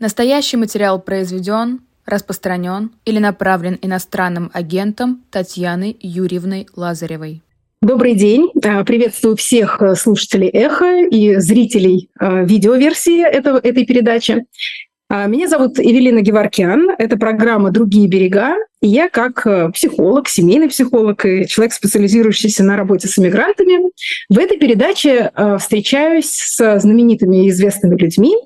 Настоящий материал произведен, распространен или направлен иностранным агентом Татьяной Юрьевной Лазаревой. Добрый день. Э, приветствую всех э, слушателей «Эхо» и зрителей э, видеоверсии этого, этой передачи. Меня зовут Эвелина Геворкян. Это программа «Другие берега». И я как психолог, семейный психолог и человек, специализирующийся на работе с иммигрантами, в этой передаче встречаюсь с знаменитыми и известными людьми,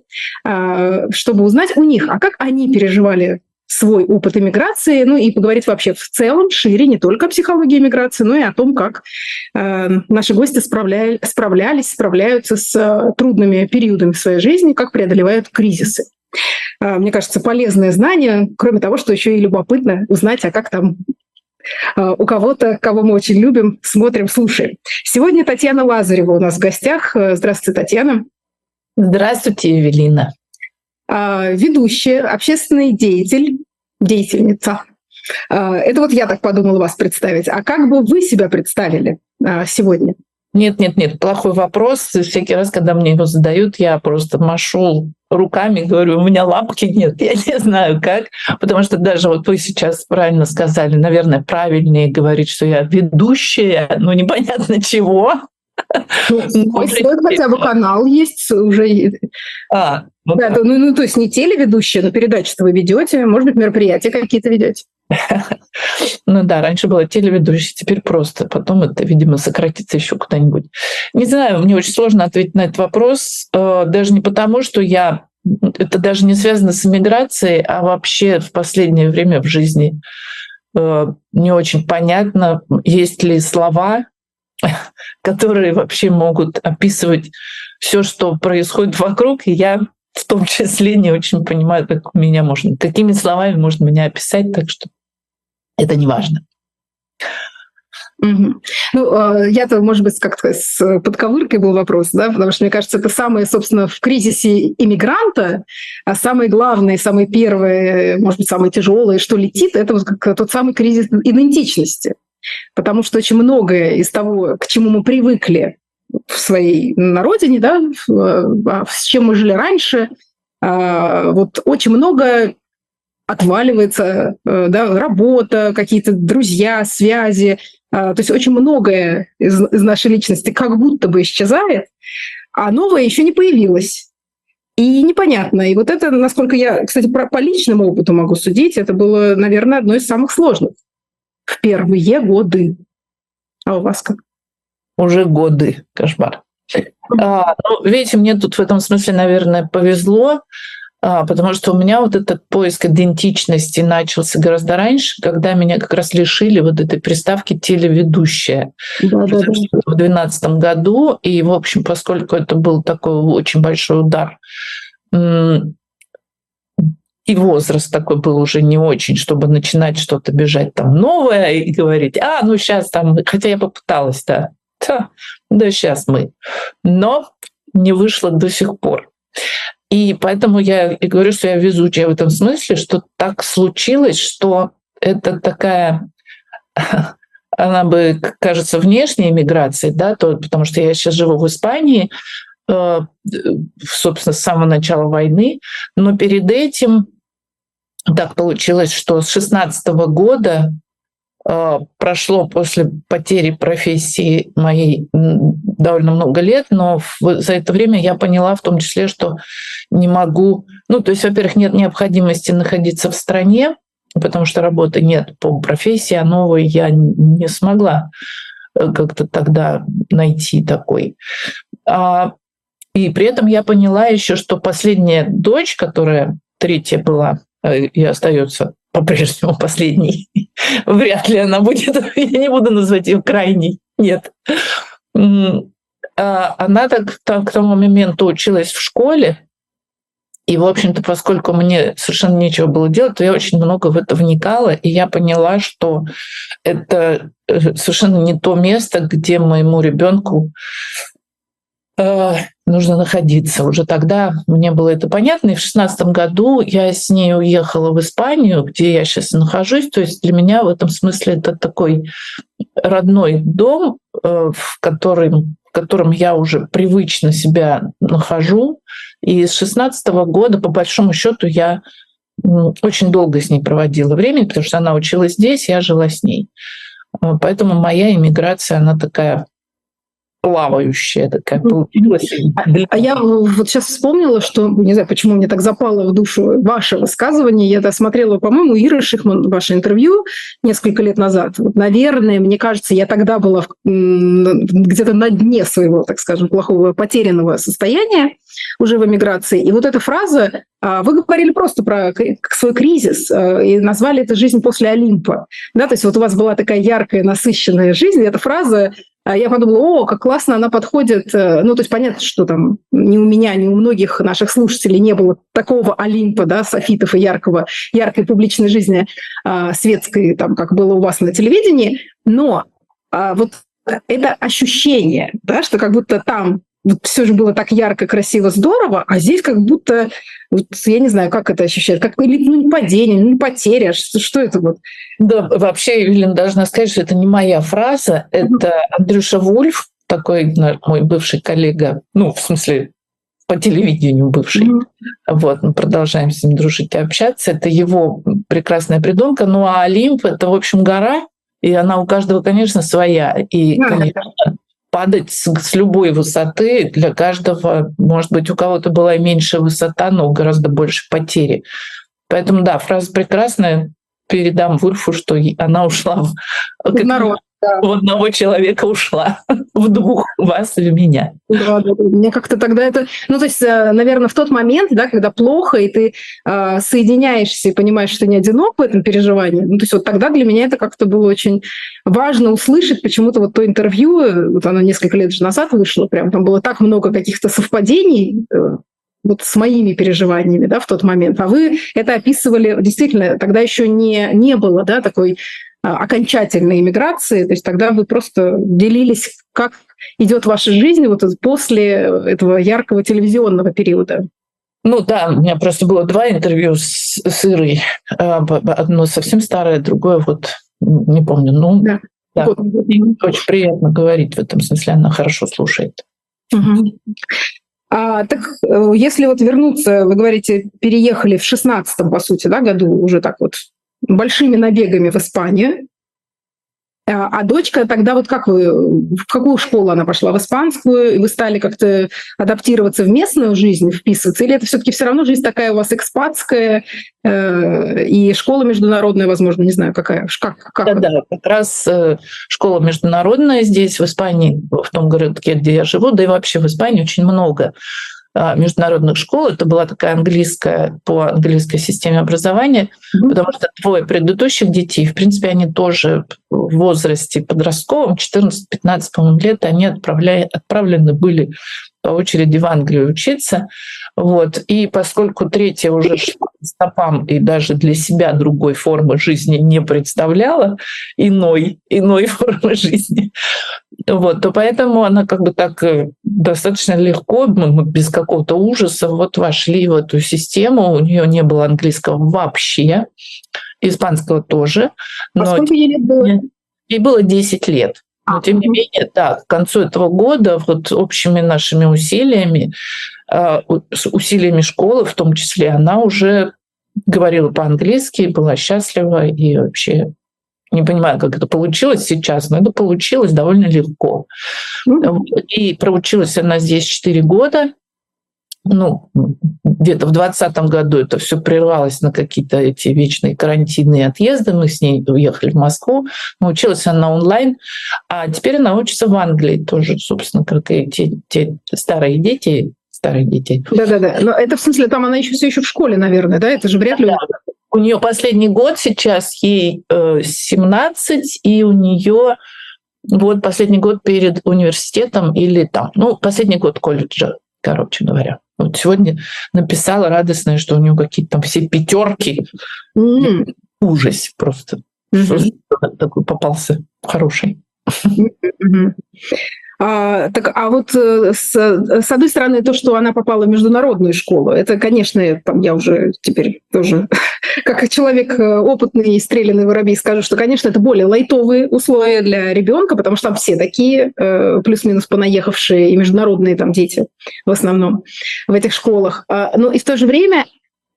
чтобы узнать у них, а как они переживали свой опыт иммиграции, ну и поговорить вообще в целом, шире, не только о психологии иммиграции, но и о том, как э, наши гости справляли, справлялись, справляются с э, трудными периодами в своей жизни, как преодолевают кризисы. Э, мне кажется, полезное знание, кроме того, что еще и любопытно узнать, а как там э, у кого-то, кого мы очень любим, смотрим, слушаем. Сегодня Татьяна Лазарева у нас в гостях. Э, здравствуйте, Татьяна. Здравствуйте, Евелина. А, ведущая, общественный деятель, деятельница. А, это вот я так подумала вас представить. А как бы вы себя представили а, сегодня? Нет, нет, нет, плохой вопрос. Всякий раз, когда мне его задают, я просто машу руками, говорю, у меня лапки нет, я не знаю как, потому что даже вот вы сейчас правильно сказали, наверное, правильнее говорить, что я ведущая, но непонятно чего. Ну, свой хотя бы канал есть уже. А, ну, да, да. Ну, ну, то есть не телеведущая, но передачи-то вы ведете, может быть, мероприятия какие-то ведете. Ну да, раньше было телеведущий, теперь просто. Потом это, видимо, сократится еще куда-нибудь. Не знаю, мне очень сложно ответить на этот вопрос, э, даже не потому, что я это даже не связано с иммиграцией, а вообще в последнее время в жизни э, не очень понятно, есть ли слова, которые вообще могут описывать все, что происходит вокруг, и я в том числе не очень понимаю, как меня можно, какими словами можно меня описать, так что это не важно. Угу. Ну, а, я-то, может быть, как-то с подковыркой был вопрос, да, потому что, мне кажется, это самое, собственно, в кризисе иммигранта, а самое главное, самое первое, может быть, самое тяжелое, что летит, это вот как тот самый кризис идентичности. Потому что очень многое из того, к чему мы привыкли в своей на родине, да, а, с чем мы жили раньше, а, вот очень много отваливается, э, да, работа, какие-то друзья, связи, а, то есть очень многое из, из нашей личности как будто бы исчезает, а новое еще не появилось. И непонятно. И вот это, насколько я, кстати, про, по личному опыту могу судить, это было, наверное, одно из самых сложных в первые годы. А у вас как? Уже годы. Кошмар. А, ну, видите, мне тут в этом смысле, наверное, повезло, а, потому что у меня вот этот поиск идентичности начался гораздо раньше, когда меня как раз лишили вот этой приставки телеведущая да, да, да. в 2012 году. И, в общем, поскольку это был такой очень большой удар, и возраст такой был уже не очень, чтобы начинать что-то бежать там новое и говорить, а, ну сейчас там, хотя я попыталась, да, да, да сейчас мы. Но не вышло до сих пор. И поэтому я и говорю, что я везучая в этом смысле, что так случилось, что это такая она бы, кажется, внешней миграцией, да, то, потому что я сейчас живу в Испании, собственно, с самого начала войны, но перед этим так получилось, что с 16 года э, прошло после потери профессии моей довольно много лет, но за это время я поняла в том числе, что не могу, ну, то есть, во-первых, нет необходимости находиться в стране, потому что работы нет по профессии, а новой я не смогла э, как-то тогда найти такой. А, и при этом я поняла еще, что последняя дочь, которая третья была, Э, и остается по-прежнему последней. Вряд ли она будет, я не буду назвать ее крайней, нет. А она так, так к тому моменту училась в школе, и, в общем-то, поскольку мне совершенно нечего было делать, то я очень много в это вникала, и я поняла, что это э, совершенно не то место, где моему ребенку э, нужно находиться. Уже тогда мне было это понятно. И в шестнадцатом году я с ней уехала в Испанию, где я сейчас нахожусь. То есть для меня в этом смысле это такой родной дом, э, в котором, в котором я уже привычно себя нахожу. И с 16 года, по большому счету, я очень долго с ней проводила время, потому что она училась здесь, я жила с ней. А, поэтому моя иммиграция, она такая плавающая такая получилась. А я вот сейчас вспомнила, что, не знаю, почему мне так запало в душу ваше высказывание. Я это смотрела, по-моему, Ира Шихман, ваше интервью несколько лет назад. Вот, наверное, мне кажется, я тогда была где-то на дне своего, так скажем, плохого потерянного состояния уже в эмиграции. И вот эта фраза, а, вы говорили просто про свой кризис а, и назвали это «жизнь после Олимпа». Да, то есть вот у вас была такая яркая, насыщенная жизнь, и эта фраза а я подумала, о, как классно она подходит. Э, ну, то есть понятно, что там ни у меня, ни у многих наших слушателей не было такого Олимпа, да, софитов и яркого, яркой публичной жизни а, светской, там, как было у вас на телевидении. Но а, вот это ощущение, да, что как будто там вот все же было так ярко, красиво, здорово, а здесь как будто, вот, я не знаю, как это ощущать, как или, ну, не падение, ну, не потеря, что, что это вот? Да, вообще, Евелина, должна сказать, что это не моя фраза, это Андрюша Вульф, такой мой бывший коллега, ну, в смысле, по телевидению бывший. Mm-hmm. Вот, мы продолжаем с ним дружить и общаться. Это его прекрасная придумка. Ну, а Олимп — это, в общем, гора, и она у каждого, конечно, своя. И, yeah, конечно, падать с, с любой высоты. Для каждого, может быть, у кого-то была меньшая высота, но гораздо больше потери. Поэтому, да, фраза прекрасная. Передам Вульфу, что она ушла в народ да. у одного человека ушла, в двух вас и в меня. Да, да, да. Мне как-то тогда это... Ну, то есть, э, наверное, в тот момент, да, когда плохо, и ты э, соединяешься и понимаешь, что не одинок в этом переживании, ну, то есть вот тогда для меня это как-то было очень важно услышать почему-то вот то интервью, вот оно несколько лет же назад вышло, прям там было так много каких-то совпадений, э, вот с моими переживаниями да, в тот момент. А вы это описывали, действительно, тогда еще не, не было да, такой окончательной иммиграции, то есть тогда вы просто делились, как идет ваша жизнь вот после этого яркого телевизионного периода. Ну да, у меня просто было два интервью с, с Ирой. А, одно совсем старое, другое вот не помню. Ну, да. да. Вот. Очень приятно говорить в этом смысле, она хорошо слушает. Угу. А, так э, если вот вернуться, вы говорите, переехали в шестнадцатом, по сути, да, году уже так вот большими набегами в Испанию. А, а дочка тогда вот как вы, в какую школу она пошла? В испанскую? И вы стали как-то адаптироваться в местную жизнь, вписываться? Или это все-таки все равно жизнь такая у вас экспатская э, и школа международная, возможно, не знаю, какая? Как, как да, да, как раз э, школа международная здесь, в Испании, в том городке, где я живу, да и вообще в Испании очень много международных школ. Это была такая английская, по английской системе образования, mm-hmm. потому что двое предыдущих детей, в принципе, они тоже в возрасте подростковом, 14-15, по-моему, лет, они отправляли, отправлены были по очереди в Англию учиться. Вот. И поскольку третья уже стопам и даже для себя другой формы жизни не представляла, иной, иной формы жизни, вот, то поэтому она как бы так э, достаточно легко, мы без какого-то ужаса вот вошли в эту систему. У нее не было английского вообще, испанского тоже. А но а сколько ей лет было? Ей было 10 лет. Но тем не менее, да, к концу этого года вот общими нашими усилиями, а, усилиями школы в том числе, она уже говорила по-английски, была счастлива и вообще не понимаю, как это получилось сейчас, но это получилось довольно легко. И проучилась она здесь 4 года ну, где-то в 2020 году это все прервалось на какие-то эти вечные карантинные отъезды. Мы с ней уехали в Москву. Научилась она онлайн. А теперь она учится в Англии тоже, собственно, как и те, те старые дети, старые дети. Да-да-да. Но это в смысле, там она еще все еще в школе, наверное, да? Это же вряд ли... Да. У нее последний год сейчас, ей 17, э, и у нее вот последний год перед университетом или там, ну, последний год колледжа, короче говоря. Вот сегодня написала радостное, что у нее какие-то там все пятерки. Mm. Ужас просто. Mm-hmm. Такой попался хороший. Mm-hmm. А, так, а вот э, с, с одной стороны, то, что она попала в международную школу, это, конечно, там я уже теперь тоже как человек э, опытный и стрелянный воробей скажу, что, конечно, это более лайтовые условия для ребенка, потому что там все такие э, плюс-минус понаехавшие и международные там дети в основном в этих школах. А, но и в то же время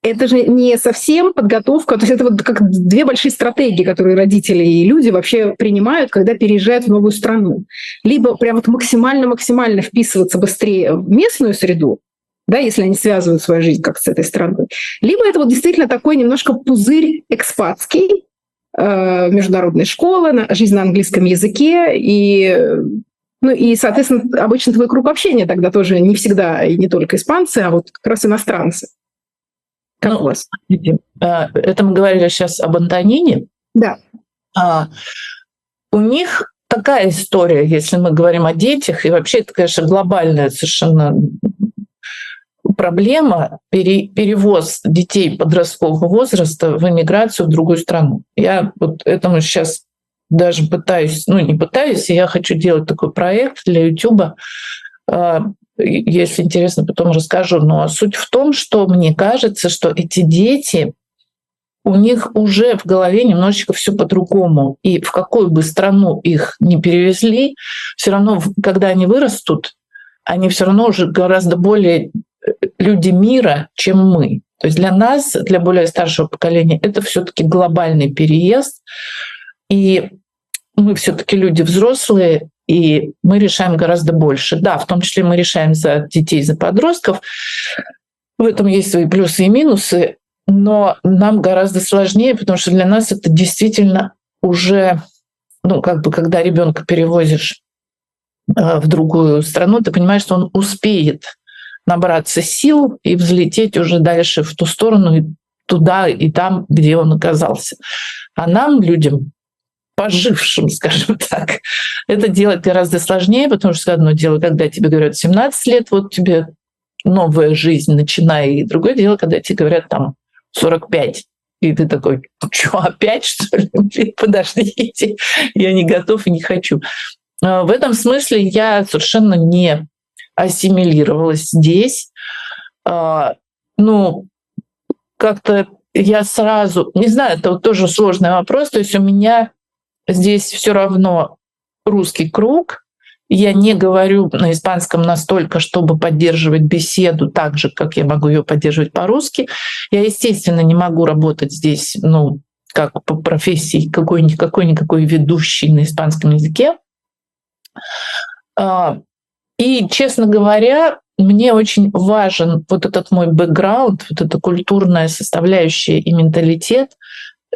это же не совсем подготовка, то есть это вот как две большие стратегии, которые родители и люди вообще принимают, когда переезжают в новую страну. Либо прям вот максимально-максимально вписываться быстрее в местную среду, да, если они связывают свою жизнь как с этой страной. Либо это вот действительно такой немножко пузырь экспатский, э, международной школы, жизнь на английском языке, и, ну, и, соответственно, обычно твой круг общения тогда тоже не всегда и не только испанцы, а вот как раз иностранцы. Как ну, у вас? Смотрите, э, это мы говорили сейчас об Антонине. Да. А, у них такая история, если мы говорим о детях, и вообще это, конечно, глобальная совершенно проблема пере, перевоз детей подросткового возраста в эмиграцию в другую страну. Я вот этому сейчас даже пытаюсь, ну не пытаюсь, я хочу делать такой проект для YouTube. Если интересно, потом расскажу. Но суть в том, что мне кажется, что эти дети, у них уже в голове немножечко все по-другому. И в какую бы страну их не перевезли, все равно, когда они вырастут, они все равно уже гораздо более люди мира, чем мы. То есть для нас, для более старшего поколения, это все-таки глобальный переезд. И мы все-таки люди взрослые, и мы решаем гораздо больше. Да, в том числе мы решаем за детей, за подростков. В этом есть свои плюсы и минусы, но нам гораздо сложнее, потому что для нас это действительно уже, ну, как бы, когда ребенка перевозишь э, в другую страну, ты понимаешь, что он успеет набраться сил и взлететь уже дальше в ту сторону, и туда и там, где он оказался. А нам, людям, пожившим, скажем так, это делать гораздо сложнее, потому что одно дело, когда тебе говорят 17 лет, вот тебе новая жизнь, начинай, и другое дело, когда тебе говорят там 45, и ты такой, что, опять, что ли? Подождите, я не готов и не хочу. А в этом смысле я совершенно не ассимилировалась здесь. А, ну, как-то я сразу, не знаю, это вот тоже сложный вопрос, то есть у меня здесь все равно русский круг, я не говорю на испанском настолько, чтобы поддерживать беседу так же, как я могу ее поддерживать по-русски. Я, естественно, не могу работать здесь, ну, как по профессии какой-никакой ведущий на испанском языке. А, и, честно говоря, мне очень важен вот этот мой бэкграунд, вот эта культурная составляющая и менталитет,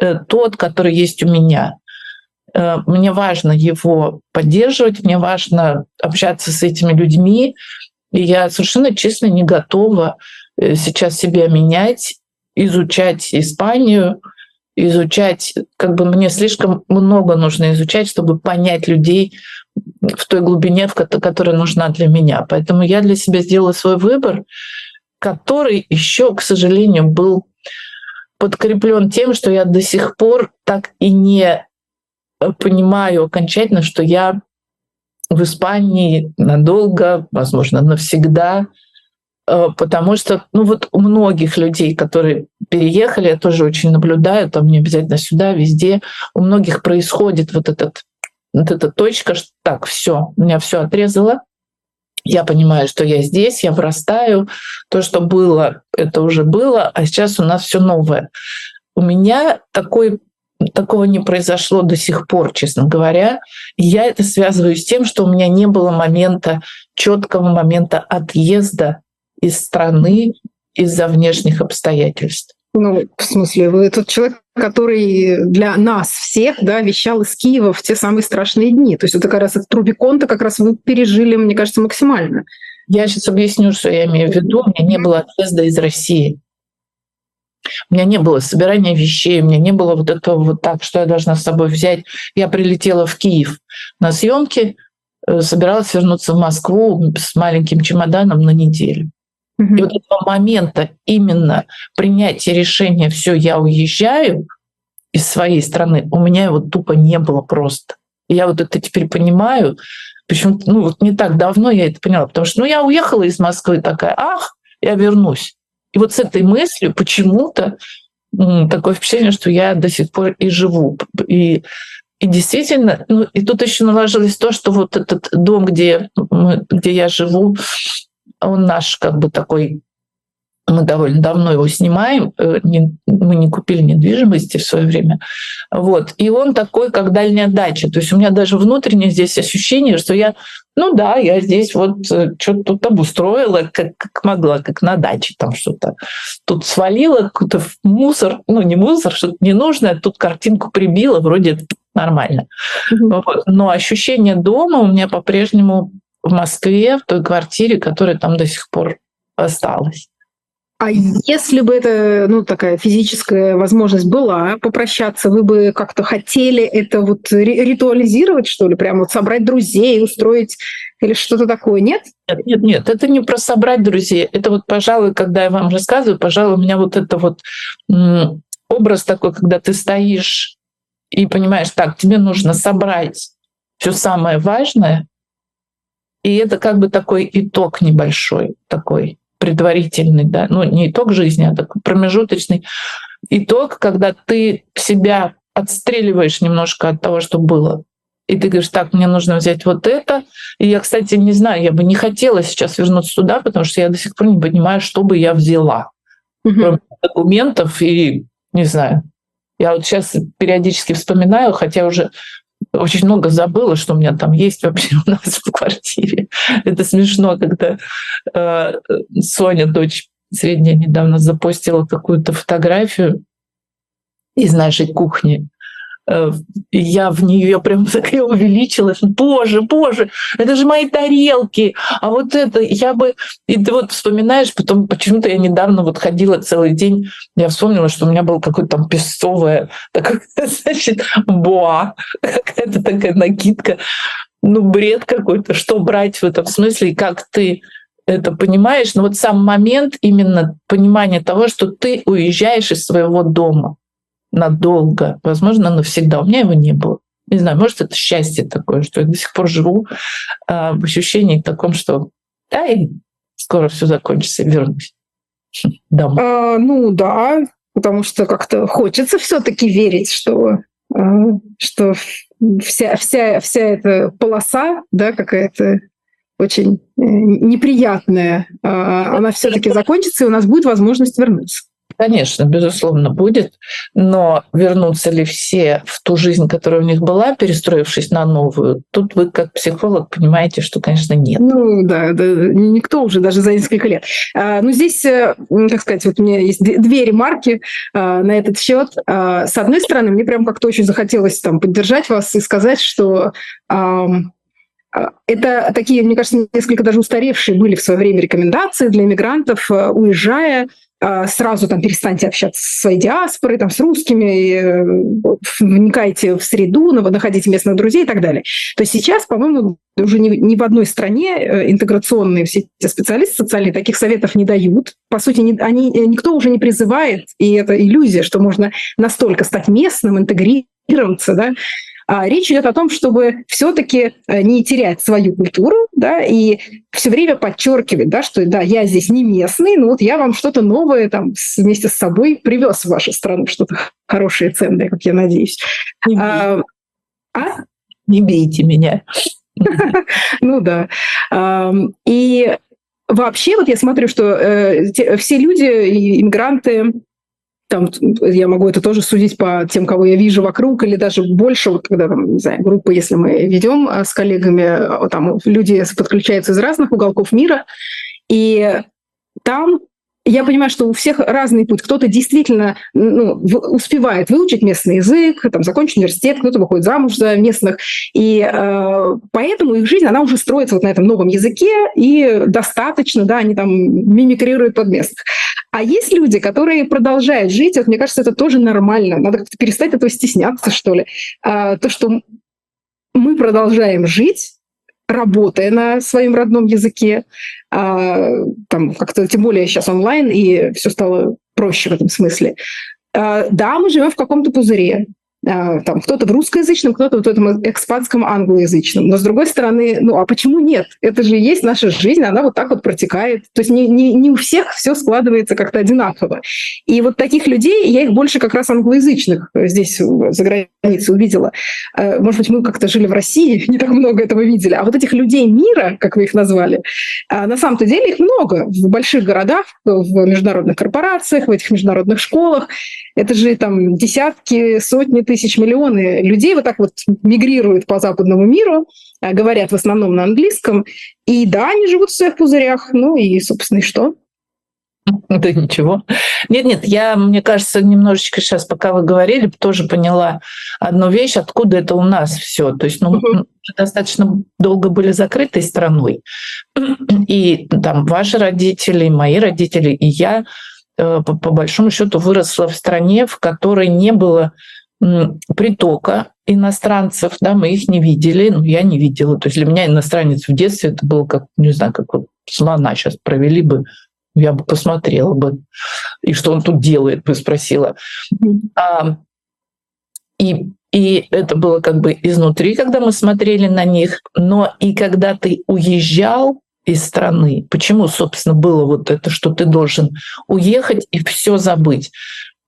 э, тот, который есть у меня. Э, мне важно его поддерживать, мне важно общаться с этими людьми, и я совершенно честно не готова э, сейчас себя менять, изучать Испанию, изучать, как бы мне слишком много нужно изучать, чтобы понять людей в той глубине, в которая нужна для меня. Поэтому я для себя сделала свой выбор, который еще, к сожалению, был подкреплен тем, что я до сих пор так и не понимаю окончательно, что я в Испании надолго, возможно, навсегда, э, потому что, ну вот у многих людей, которые переехали, я тоже очень наблюдаю, там не обязательно сюда, везде, у многих происходит вот этот вот эта точка, что так, все, меня все отрезало, я понимаю, что я здесь, я вырастаю, то, что было, это уже было, а сейчас у нас все новое. У меня такой такого не произошло до сих пор, честно говоря. я это связываю с тем, что у меня не было момента, четкого момента отъезда из страны из-за внешних обстоятельств. Ну, в смысле, вы тот человек, который для нас всех да, вещал из Киева в те самые страшные дни. То есть это как раз этот Рубикон-то как раз вы пережили, мне кажется, максимально. Я сейчас объясню, что я имею в виду. У меня не было отъезда из России. У меня не было собирания вещей, у меня не было вот этого вот так, что я должна с собой взять. Я прилетела в Киев на съемки, э, собиралась вернуться в Москву с маленьким чемоданом на неделю. Mm-hmm. И вот этого момента именно принятия решения «все, я уезжаю» из своей страны, у меня его тупо не было просто. И я вот это теперь понимаю, почему ну вот не так давно я это поняла, потому что ну я уехала из Москвы такая, ах, я вернусь. И вот с этой мыслью почему-то такое впечатление, что я до сих пор и живу. И, и действительно, ну, и тут еще наложилось то, что вот этот дом, где, где я живу, он наш как бы такой мы довольно давно его снимаем, э, мы не купили недвижимости в свое время. Вот. И он такой, как дальняя дача. То есть у меня даже внутренне здесь ощущение, что я, ну да, я здесь вот э, что-то тут обустроила, как, как могла, как на даче там что-то. Тут свалила какой-то мусор, ну не мусор, что-то ненужное, тут картинку прибила, вроде нормально. Mm-hmm. Вот. Но ощущение дома у меня по-прежнему в Москве, в той квартире, которая там до сих пор осталась. А если бы это, ну, такая физическая возможность была попрощаться, вы бы как-то хотели это вот ритуализировать, что ли, прямо вот собрать друзей, устроить или что-то такое, нет? Нет, нет, нет, это не про собрать друзей. Это вот, пожалуй, когда я вам рассказываю, пожалуй, у меня вот это вот образ такой, когда ты стоишь и понимаешь, так, тебе нужно собрать все самое важное, и это как бы такой итог небольшой, такой предварительный, да, ну не итог жизни, а такой промежуточный итог, когда ты себя отстреливаешь немножко от того, что было. И ты говоришь, так, мне нужно взять вот это. И я, кстати, не знаю, я бы не хотела сейчас вернуться туда, потому что я до сих пор не понимаю, что бы я взяла. Угу. Документов и, не знаю, я вот сейчас периодически вспоминаю, хотя уже очень много забыла, что у меня там есть вообще у нас в квартире. Это смешно, когда э, Соня, дочь средняя, недавно запостила какую-то фотографию из нашей кухни. Э, я в нее прям такая увеличилась. Боже, боже, это же мои тарелки. А вот это я бы... И ты вот вспоминаешь, потом почему-то я недавно вот ходила целый день, я вспомнила, что у меня было какое-то там песцовое, такое, значит, боа, какая-то такая накидка. Ну, бред какой-то, что брать в этом смысле, и как ты это понимаешь, но вот сам момент именно понимания того, что ты уезжаешь из своего дома, надолго, возможно, навсегда. У меня его не было. Не знаю, может, это счастье такое, что я до сих пор живу э, в ощущении таком, что да, и скоро все закончится, вернусь домой. А, ну да, потому что как-то хочется все-таки верить, что, а, что вся, вся, вся эта полоса, да, какая-то очень э, неприятная, а, она все-таки закончится, и у нас будет возможность вернуться. Конечно, безусловно, будет, но вернутся ли все в ту жизнь, которая у них была, перестроившись на новую, тут вы как психолог понимаете, что, конечно, нет. Ну да, да никто уже даже за несколько лет. А, ну здесь, э, как сказать, вот у меня есть две ремарки а, на этот счет. А, с одной стороны, мне прям как-то очень захотелось там поддержать вас и сказать, что а, это такие, мне кажется, несколько даже устаревшие были в свое время рекомендации для иммигрантов, э, уезжая, сразу там перестаньте общаться со своей диаспорой, там, с русскими, э, вникайте в среду, находите местных друзей и так далее. То есть сейчас, по-моему, уже ни, ни в одной стране э, интеграционные все эти специалисты социальные таких советов не дают. По сути, не, они, э, никто уже не призывает, и это иллюзия, что можно настолько стать местным, интегрироваться, да, а речь идет о том, чтобы все-таки э, не терять свою культуру, да, и все время подчеркивать, да, что да, я здесь не местный, но вот я вам что-то новое там вместе с собой привез в вашу страну, что-то хорошее, ценное, как я надеюсь. Не а, а? Не бейте меня. Ну да. И вообще, вот я смотрю, что э, все люди, иммигранты, там я могу это тоже судить по тем, кого я вижу вокруг, или даже больше, вот когда там, не знаю, группы, если мы ведем а, с коллегами, а, там люди подключаются из разных уголков мира, и там я понимаю, что у всех разный путь. Кто-то действительно ну, успевает выучить местный язык, там, закончить университет, кто-то выходит замуж за местных. И э, поэтому их жизнь, она уже строится вот на этом новом языке, и достаточно, да, они там мимикрируют под местных. А есть люди, которые продолжают жить, вот мне кажется, это тоже нормально. Надо перестать этого стесняться, что ли. А, то, что мы продолжаем жить, работая на своем родном языке, а, там как-то, тем более сейчас онлайн, и все стало проще в этом смысле. А, да, мы живем в каком-то пузыре, там кто-то в русскоязычном, кто-то в этом экспатском англоязычном. Но с другой стороны, ну а почему нет? Это же есть наша жизнь, она вот так вот протекает. То есть не, не, не у всех все складывается как-то одинаково. И вот таких людей, я их больше как раз англоязычных здесь за границей увидела. А, может быть, мы как-то жили в России, не так много этого видели. А вот этих людей мира, как вы их назвали, а, на самом-то деле их много в больших городах, в международных корпорациях, в этих международных школах. Это же там десятки, сотни тысяч, миллионы людей вот так вот мигрируют по западному миру, а, говорят в основном на английском. И да, они живут в своих пузырях. Ну и, собственно, и что? Да ничего. Нет, нет, я, мне кажется, немножечко сейчас, пока вы говорили, тоже поняла одну вещь, откуда это у нас все. То есть, ну, мы достаточно долго были закрытой страной. И там ваши родители, мои родители, и я Э, по, по большому счету выросла в стране, в которой не было притока иностранцев, да, мы их не видели, ну, я не видела. То есть для меня иностранец в детстве это было как, не знаю, как вот слона сейчас провели бы, я бы посмотрела бы, и что он тут делает, бы спросила. А, и, и это было как бы изнутри, когда мы смотрели на них, но и когда ты уезжал, из страны. Почему, собственно, было вот это, что ты должен уехать и все забыть?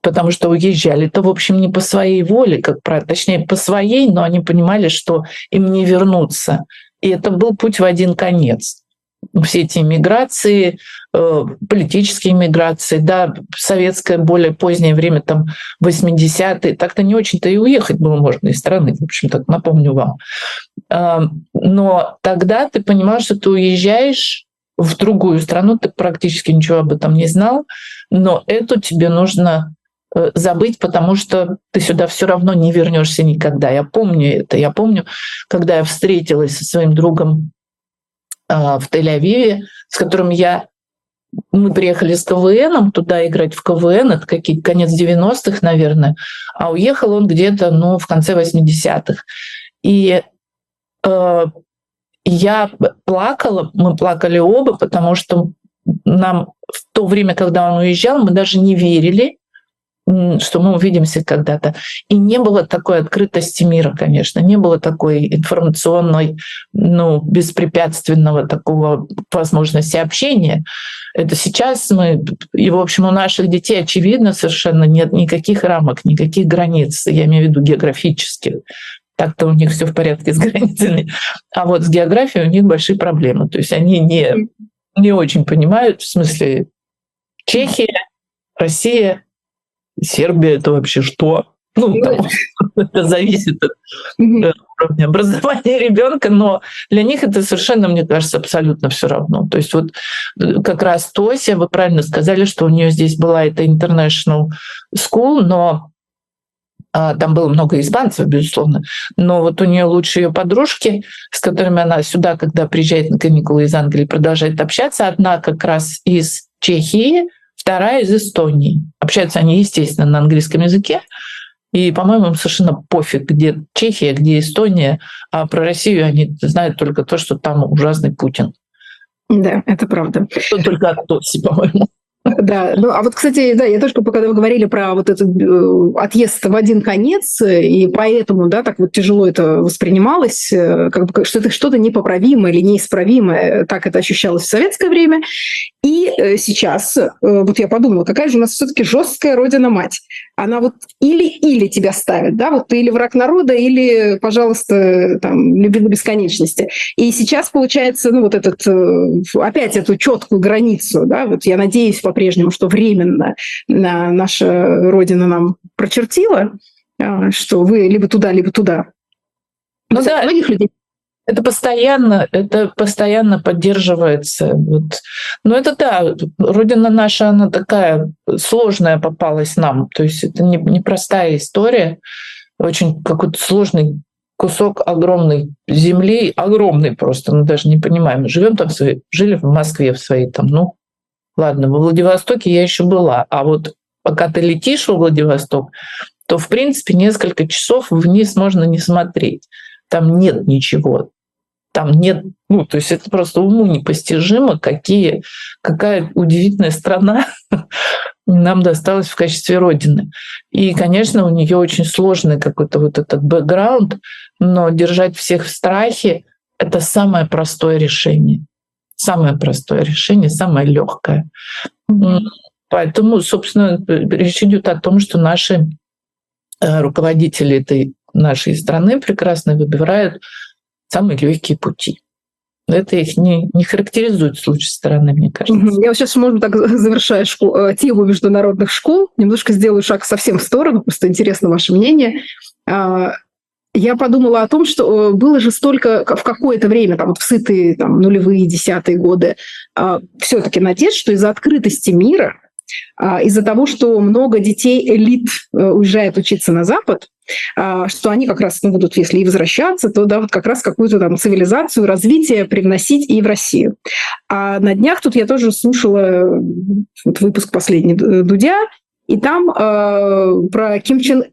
Потому что уезжали-то, в общем, не по своей воле, как правило, точнее, по своей, но они понимали, что им не вернуться. И это был путь в один конец все эти миграции, э, политические миграции, да, советское более позднее время, там 80-е, так-то не очень-то и уехать было можно из страны, в общем, так напомню вам. А, но тогда ты понимаешь, что ты уезжаешь в другую страну, ты практически ничего об этом не знал, но эту тебе нужно э, забыть, потому что ты сюда все равно не вернешься никогда. Я помню это. Я помню, когда я встретилась со своим другом а, в Тель-Авиве, с которым я мы приехали с КВНом туда играть в КВН, это какие конец 90-х, наверное, а уехал он где-то, ну, в конце 80-х. И э, я плакала, мы плакали оба, потому что нам в то время, когда он уезжал, мы даже не верили, что мы увидимся когда-то. И не было такой открытости мира, конечно, не было такой информационной, ну, беспрепятственного такого возможности общения. Это сейчас мы, и, в общем, у наших детей, очевидно, совершенно нет никаких рамок, никаких границ, я имею в виду географических. Так-то у них все в порядке с границами. А вот с географией у них большие проблемы. То есть они не, не очень понимают, в смысле, Чехия, Россия, Сербия это вообще что? Ну, там, это зависит от уровня образования ребенка, но для них это совершенно, мне кажется, абсолютно все равно. То есть вот э, как раз Тося, вы правильно сказали, что у нее здесь была эта international school, но а, там было много испанцев, безусловно, но вот у нее лучшие ее подружки, с которыми она сюда, когда приезжает на каникулы из Англии, продолжает общаться. Одна как раз из Чехии, вторая из Эстонии. Общаются они, естественно, на английском языке. И, по-моему, им совершенно пофиг, где Чехия, где Эстония, а про Россию они знают только то, что там ужасный Путин. Да, это правда. Что только от Тоси, по-моему. Да, ну а вот, кстати, да, я тоже, когда вы говорили про вот этот э, отъезд в один конец, и поэтому, да, так вот тяжело это воспринималось, э, как бы что это что-то непоправимое или неисправимое, так это ощущалось в советское время. И э, сейчас, вот я подумала, какая же у нас все-таки жесткая родина-мать. Она вот или-или тебя ставит, да, вот ты или враг народа, или, пожалуйста, там, люби до бесконечности. И сейчас получается, ну вот этот, опять эту четкую границу, да, вот я надеюсь, по-прежнему, что временно наша Родина нам прочертила, а, что вы либо туда, либо туда. Но ну, да, многих людей это постоянно, это постоянно поддерживается. Вот. Но это да, Родина наша, она такая сложная попалась нам. То есть это не, непростая история, очень какой-то сложный кусок огромной земли, огромный просто, мы даже не понимаем. Живем там, свои, жили в Москве в своей там, ну, Ладно, во Владивостоке я еще была, а вот пока ты летишь во Владивосток, то, в принципе, несколько часов вниз можно не смотреть. Там нет ничего. Там нет, ну, то есть это просто уму непостижимо, какие, какая удивительная страна, нам досталось в качестве родины. И, конечно, у нее очень сложный какой-то вот этот бэкграунд, но держать всех в страхе — это самое простое решение. Самое простое решение, самое легкое. Поэтому, собственно, речь идет о том, что наши э, руководители этой нашей страны прекрасно выбирают самые легкие пути. Это их не, не характеризует с лучшей стороны, мне кажется. Я вот сейчас, может быть, так завершая школ, э, тему международных школ, немножко сделаю шаг совсем в сторону, просто интересно ваше мнение. Я подумала о том, что э, было же столько в какое-то время, там, в сытые там, нулевые, десятые годы, а, все-таки надежд, что из-за открытости мира, а, из-за того, что много детей элит э, уезжает учиться на Запад, а, что они как раз ну, будут, если и возвращаться, то да, вот как раз какую-то там цивилизацию, развитие привносить и в Россию. А на днях тут я тоже слушала вот выпуск последний Дудя, и там э, про Ким Чен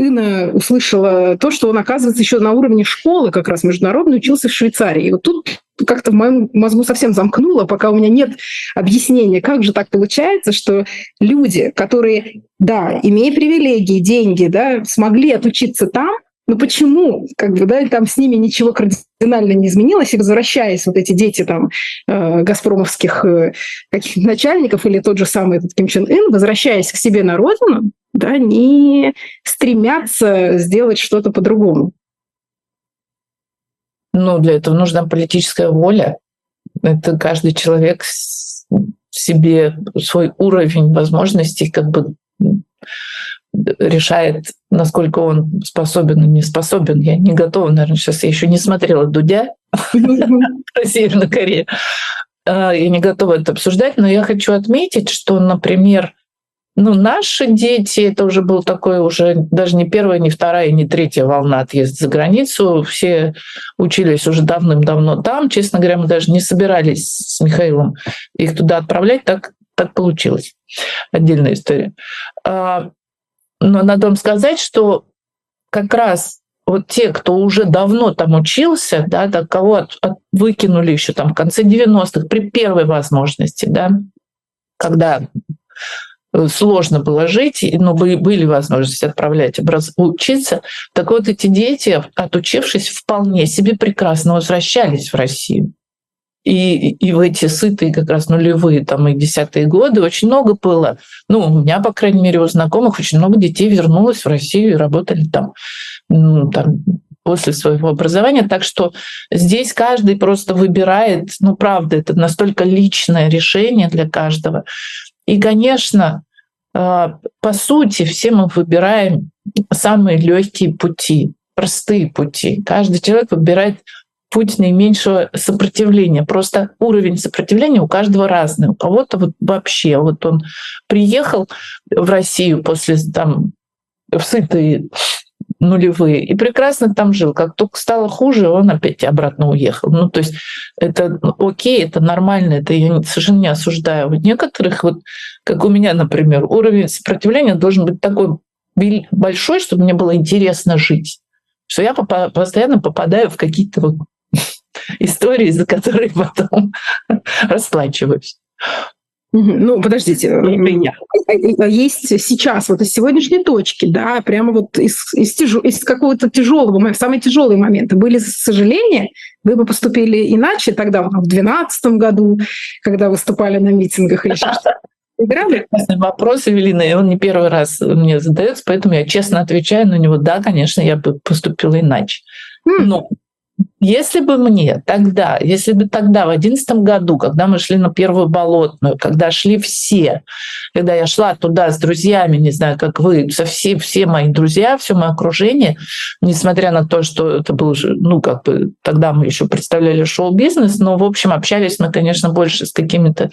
Ына услышала то, что он, оказывается, еще на уровне школы как раз международной учился в Швейцарии. И вот тут как-то в моем мозгу совсем замкнуло, пока у меня нет объяснения, как же так получается, что люди, которые, да, имея привилегии, деньги, да, смогли отучиться там, но почему, как бы, да, там с ними ничего кардинально не изменилось, и возвращаясь вот эти дети там э, газпромовских э, каких начальников или тот же самый этот Ким Чен Ын, возвращаясь к себе на родину, да, не стремятся сделать что-то по-другому. Ну, для этого нужна политическая воля. Это каждый человек себе свой уровень возможностей как бы решает, насколько он способен и не способен. Я не готова, наверное, сейчас я еще не смотрела Дудя про Северную Корею. А, я не готова это обсуждать, но я хочу отметить, что, например, ну, наши дети, это уже был такой уже даже не первая, не вторая, не третья волна отъезда за границу. Все учились уже давным-давно там. Честно говоря, мы даже не собирались с Михаилом их туда отправлять. Так, так получилось. Отдельная история. А, но надо вам сказать, что как раз вот те, кто уже давно там учился, да, так кого от, от, выкинули еще там в конце 90-х при первой возможности, да, когда сложно было жить, но были возможности отправлять учиться. Так вот, эти дети, отучившись, вполне себе прекрасно возвращались в Россию. И, и в эти сытые как раз нулевые там и десятые годы очень много было. Ну, у меня, по крайней мере, у знакомых очень много детей вернулось в Россию и работали там, ну, там после своего образования. Так что здесь каждый просто выбирает, ну, правда, это настолько личное решение для каждого. И, конечно, а, по сути, все мы выбираем самые легкие пути, простые пути. Каждый человек выбирает путь наименьшего сопротивления. Просто уровень сопротивления у каждого разный. У кого-то вот вообще, вот он приехал в Россию после там в сытые нулевые и прекрасно там жил. Как только стало хуже, он опять обратно уехал. Ну, то есть это окей, это нормально, это я совершенно не осуждаю. У некоторых, вот как у меня, например, уровень сопротивления должен быть такой большой, чтобы мне было интересно жить. Что я постоянно попадаю в какие-то вот истории, за которые потом расплачиваюсь. Ну, подождите, а, а есть сейчас, вот из сегодняшней точки, да, прямо вот из, из, тяж... из какого-то тяжелого момента, самые тяжелые моменты были сожаления, вы бы поступили иначе тогда, в 2012 году, когда выступали на митингах или что-то? Прекрасный вопрос, Эвелина, и он не первый раз мне задается, поэтому я честно отвечаю на него. Да, конечно, я бы поступила иначе. Но если бы мне тогда, если бы тогда, в одиннадцатом году, когда мы шли на первую болотную, когда шли все, когда я шла туда с друзьями, не знаю, как вы, со все, все мои друзья, все мое окружение, несмотря на то, что это был, ну, как бы, тогда мы еще представляли шоу-бизнес, но, в общем, общались мы, конечно, больше с какими-то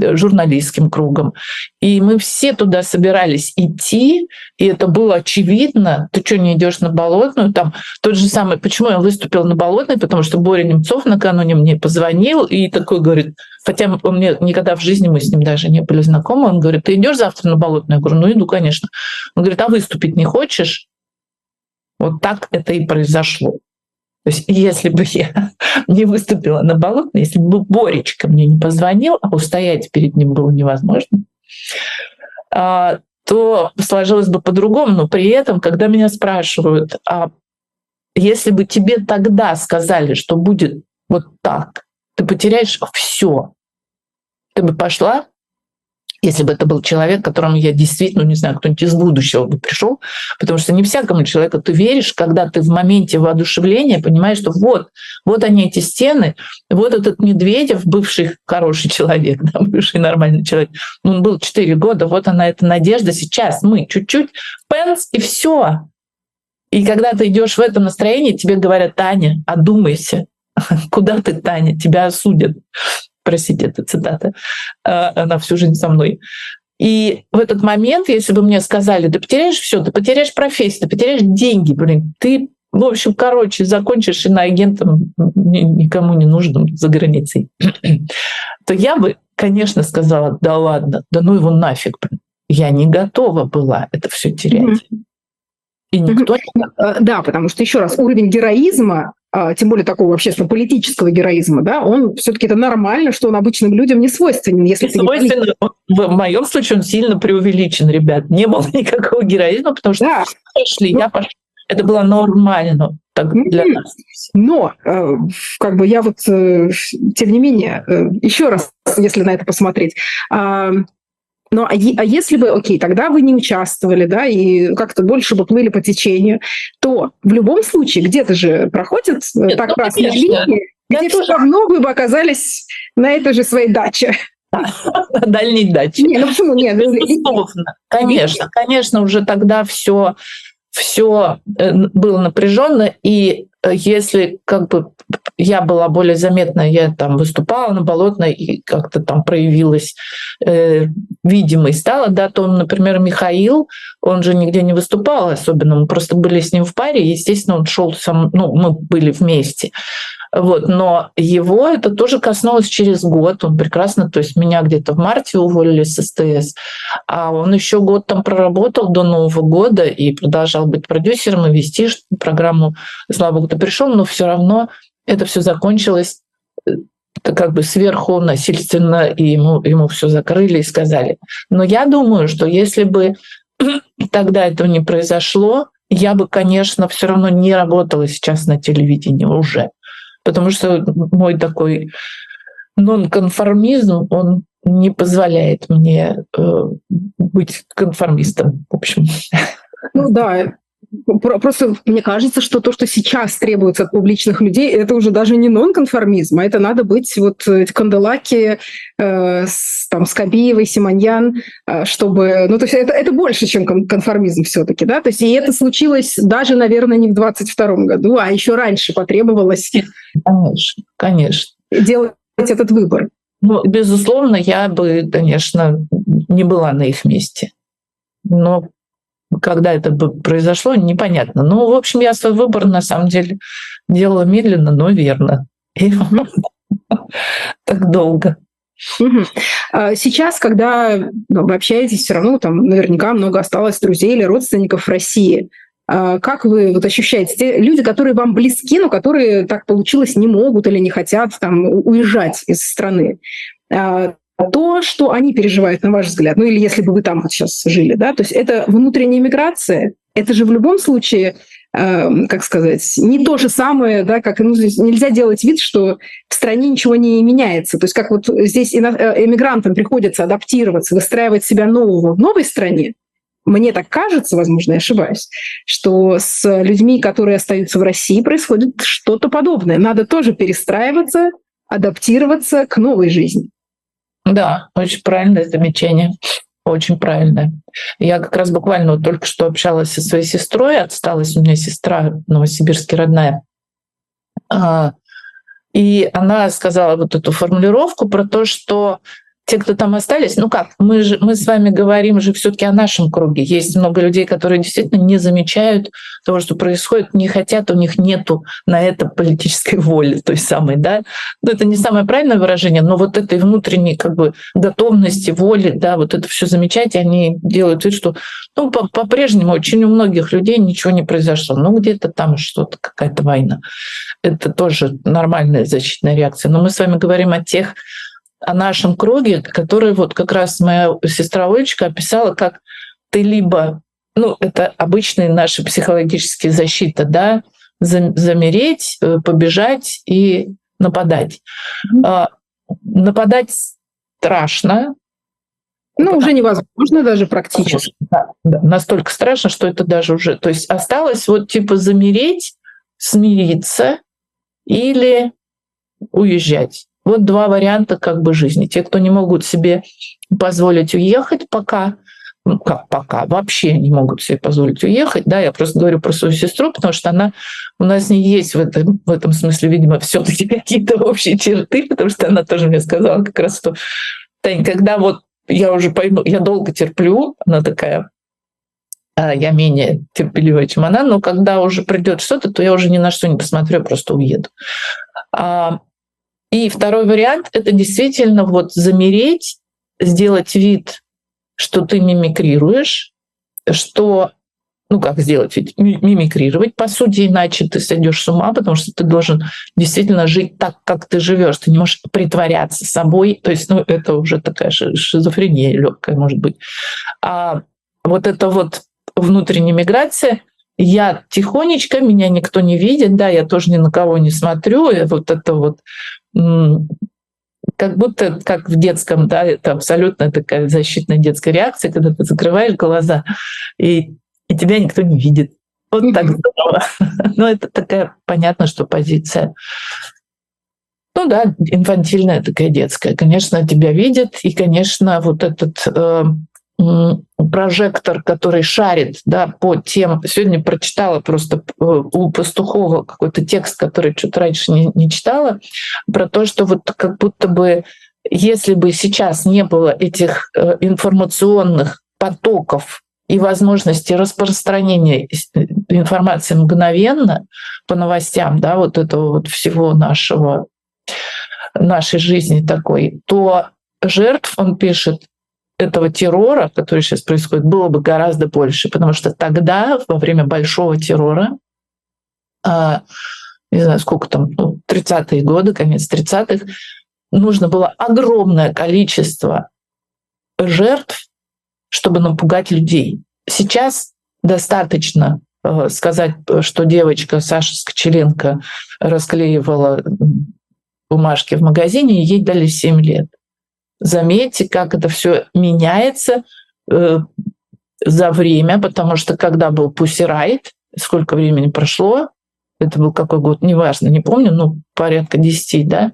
э, журналистским кругом. И мы все туда собирались идти, и это было очевидно. Ты что, не идешь на болотную? Там тот же самый, почему я выступил на болотной, потому что Боря Немцов накануне мне позвонил и такой говорит, хотя он мне никогда в жизни мы с ним даже не были знакомы, он говорит, ты идешь завтра на болотную? Я говорю, ну иду, конечно. Он говорит, а выступить не хочешь? Вот так это и произошло. То есть если бы я не выступила на болотной, если бы Боречка мне не позвонил, а устоять перед ним было невозможно, а, то сложилось бы по-другому. Но при этом, когда меня спрашивают, а если бы тебе тогда сказали, что будет вот так, ты потеряешь все, ты бы пошла если бы это был человек, которому я действительно, не знаю, кто-нибудь из будущего бы пришел, потому что не всякому человеку ты веришь, когда ты в моменте воодушевления понимаешь, что вот, вот они эти стены, вот этот Медведев, бывший хороший человек, да, бывший нормальный человек, он был 4 года, вот она эта надежда, сейчас мы чуть-чуть, пенс, и все. И когда ты идешь в этом настроении, тебе говорят, Таня, одумайся, куда ты, Таня, тебя осудят простите, это цитата, а, она всю жизнь со мной. И в этот момент, если бы мне сказали, ты потеряешь все, ты потеряешь профессию, ты потеряешь деньги, блин, ты, в общем, короче, закончишь иноагентом никому не нужным за границей, то я бы, конечно, сказала, да ладно, да ну его нафиг, блин. Я не готова была это все терять. И никто... Э, да, потому что, еще раз, уровень героизма а, тем более такого общественно-политического героизма, да, он все-таки это нормально, что он обычным людям не свойственен. Если не свойственен, не в моем случае он сильно преувеличен, ребят. Не было никакого героизма, потому что да. пошли, ну, я пошла. Это было нормально так, для нас. Но, э, как бы я вот, э, тем не менее, э, еще раз, если на это посмотреть, ну, а, а если бы, окей, тогда вы не участвовали, да, и как-то больше бы плыли по течению, то в любом случае где-то же проходят э, Нет, так ну, красные линии, где все равно вы бы оказались на этой же своей даче. На дальней даче. Не, ну почему нет? Безусловно. Конечно, конечно, уже тогда все все э, было напряженно, и если как бы я была более заметна, я там выступала на Болотной и как-то там проявилась э, видимой стала, да, то, например, Михаил, он же нигде не выступал особенно, мы просто были с ним в паре, естественно, он шел сам, ну, мы были вместе. Вот, но его это тоже коснулось через год. Он прекрасно, то есть меня где-то в марте уволили с СТС, а он еще год там проработал до Нового года и продолжал быть продюсером и вести программу. Слава богу, ты пришел, но все равно это все закончилось э, как бы сверху насильственно, и ему, ему все закрыли и сказали. Но я думаю, что если бы тогда этого не произошло, я бы, конечно, все равно не работала сейчас на телевидении уже. Потому что мой такой нонконформизм, он не позволяет мне э, быть конформистом, в общем. Ну да, Просто мне кажется, что то, что сейчас требуется от публичных людей, это уже даже не нонконформизм, а это надо быть вот эти канделаки э, с, там, Скобеевой, Симоньян, э, чтобы... Ну, то есть это, это больше, чем конформизм все таки да? То есть и это случилось даже, наверное, не в 22 году, а еще раньше потребовалось... Конечно, конечно. Делать этот выбор. Ну, безусловно, я бы, конечно, не была на их месте. Но когда это произошло, непонятно. Ну, в общем, я свой выбор на самом деле делала медленно, но верно. Так долго. А сейчас, когда ну, вы общаетесь, все равно там наверняка много осталось друзей или родственников в России. А как вы вот ощущаете? Те люди, которые вам близки, но которые так получилось не могут или не хотят там уезжать из страны. То, что они переживают, на ваш взгляд, ну или если бы вы там вот сейчас жили, да, то есть это внутренняя миграция, это же в любом случае, э, как сказать, не то же самое, да, как ну, здесь нельзя делать вид, что в стране ничего не меняется. То есть как вот здесь э, эмигрантам приходится адаптироваться, выстраивать себя нового в новой стране, мне так кажется, возможно, я ошибаюсь, что с людьми, которые остаются в России, происходит что-то подобное. Надо тоже перестраиваться, адаптироваться к новой жизни. Да, очень правильное замечание. Очень правильное. Я как раз буквально вот только что общалась со своей сестрой, отсталась у меня сестра новосибирский родная. А, и она сказала вот эту формулировку про то, что те, кто там остались, ну как, мы же мы с вами говорим же все-таки о нашем круге. Есть много людей, которые действительно не замечают того, что происходит, не хотят, у них нету на это политической воли той самой, да. Но это не самое правильное выражение, но вот этой внутренней как бы готовности, воли, да, вот это все замечать, они делают вид, что ну, по-прежнему очень у многих людей ничего не произошло. Ну, где-то там что-то, какая-то война. Это тоже нормальная защитная реакция. Но мы с вами говорим о тех о нашем круге, который вот как раз моя сестра Олечка описала, как ты либо, ну, это обычные наши психологические защиты, да, замереть, э, побежать и нападать. Mm-hmm. Нападать страшно. Ну, уже невозможно даже практически. Да, да, настолько страшно, что это даже уже... То есть осталось вот типа замереть, смириться или уезжать. Вот два варианта как бы жизни. Те, кто не могут себе позволить уехать пока, ну как пока, вообще не могут себе позволить уехать, да, я просто говорю про свою сестру, потому что она, у нас не есть в этом, в этом смысле, видимо, все таки какие-то общие черты, потому что она тоже мне сказала как раз, что, Тань, когда вот я уже пойму, я долго терплю, она такая, а я менее терпеливая, чем она, но когда уже придет что-то, то я уже ни на что не посмотрю, просто уеду. А, и второй вариант — это действительно вот замереть, сделать вид, что ты мимикрируешь, что ну как сделать, ведь мимикрировать, по сути, иначе ты сойдешь с ума, потому что ты должен действительно жить так, как ты живешь. Ты не можешь притворяться собой. То есть, ну, это уже такая шизофрения легкая, может быть. А вот это вот внутренняя миграция, я тихонечко, меня никто не видит, да, я тоже ни на кого не смотрю, и вот это вот как будто как в детском, да, это абсолютно такая защитная детская реакция, когда ты закрываешь глаза, и, и тебя никто не видит. Вот так здорово. Но это такая, понятно, что позиция ну да, инфантильная такая детская. Конечно, тебя видят, и, конечно, вот этот э, прожектор, который шарит да, по тем... Сегодня прочитала просто э, у Пастухова какой-то текст, который что-то раньше не, не читала, про то, что вот как будто бы если бы сейчас не было этих э, информационных потоков и возможности распространения информации мгновенно по новостям, да, вот этого вот всего нашего, нашей жизни такой, то жертв, он пишет, этого террора, который сейчас происходит, было бы гораздо больше, потому что тогда, во время большого террора, а, не знаю, сколько там, ну, 30-е годы, конец 30-х, нужно было огромное количество жертв, чтобы напугать людей. Сейчас достаточно э, сказать, что девочка Саша Скочеленко расклеивала бумажки в магазине, и ей дали 7 лет. Заметьте, как это все меняется э, за время, потому что когда был Riot, сколько времени прошло, это был какой год, неважно, не помню, ну, порядка 10, да,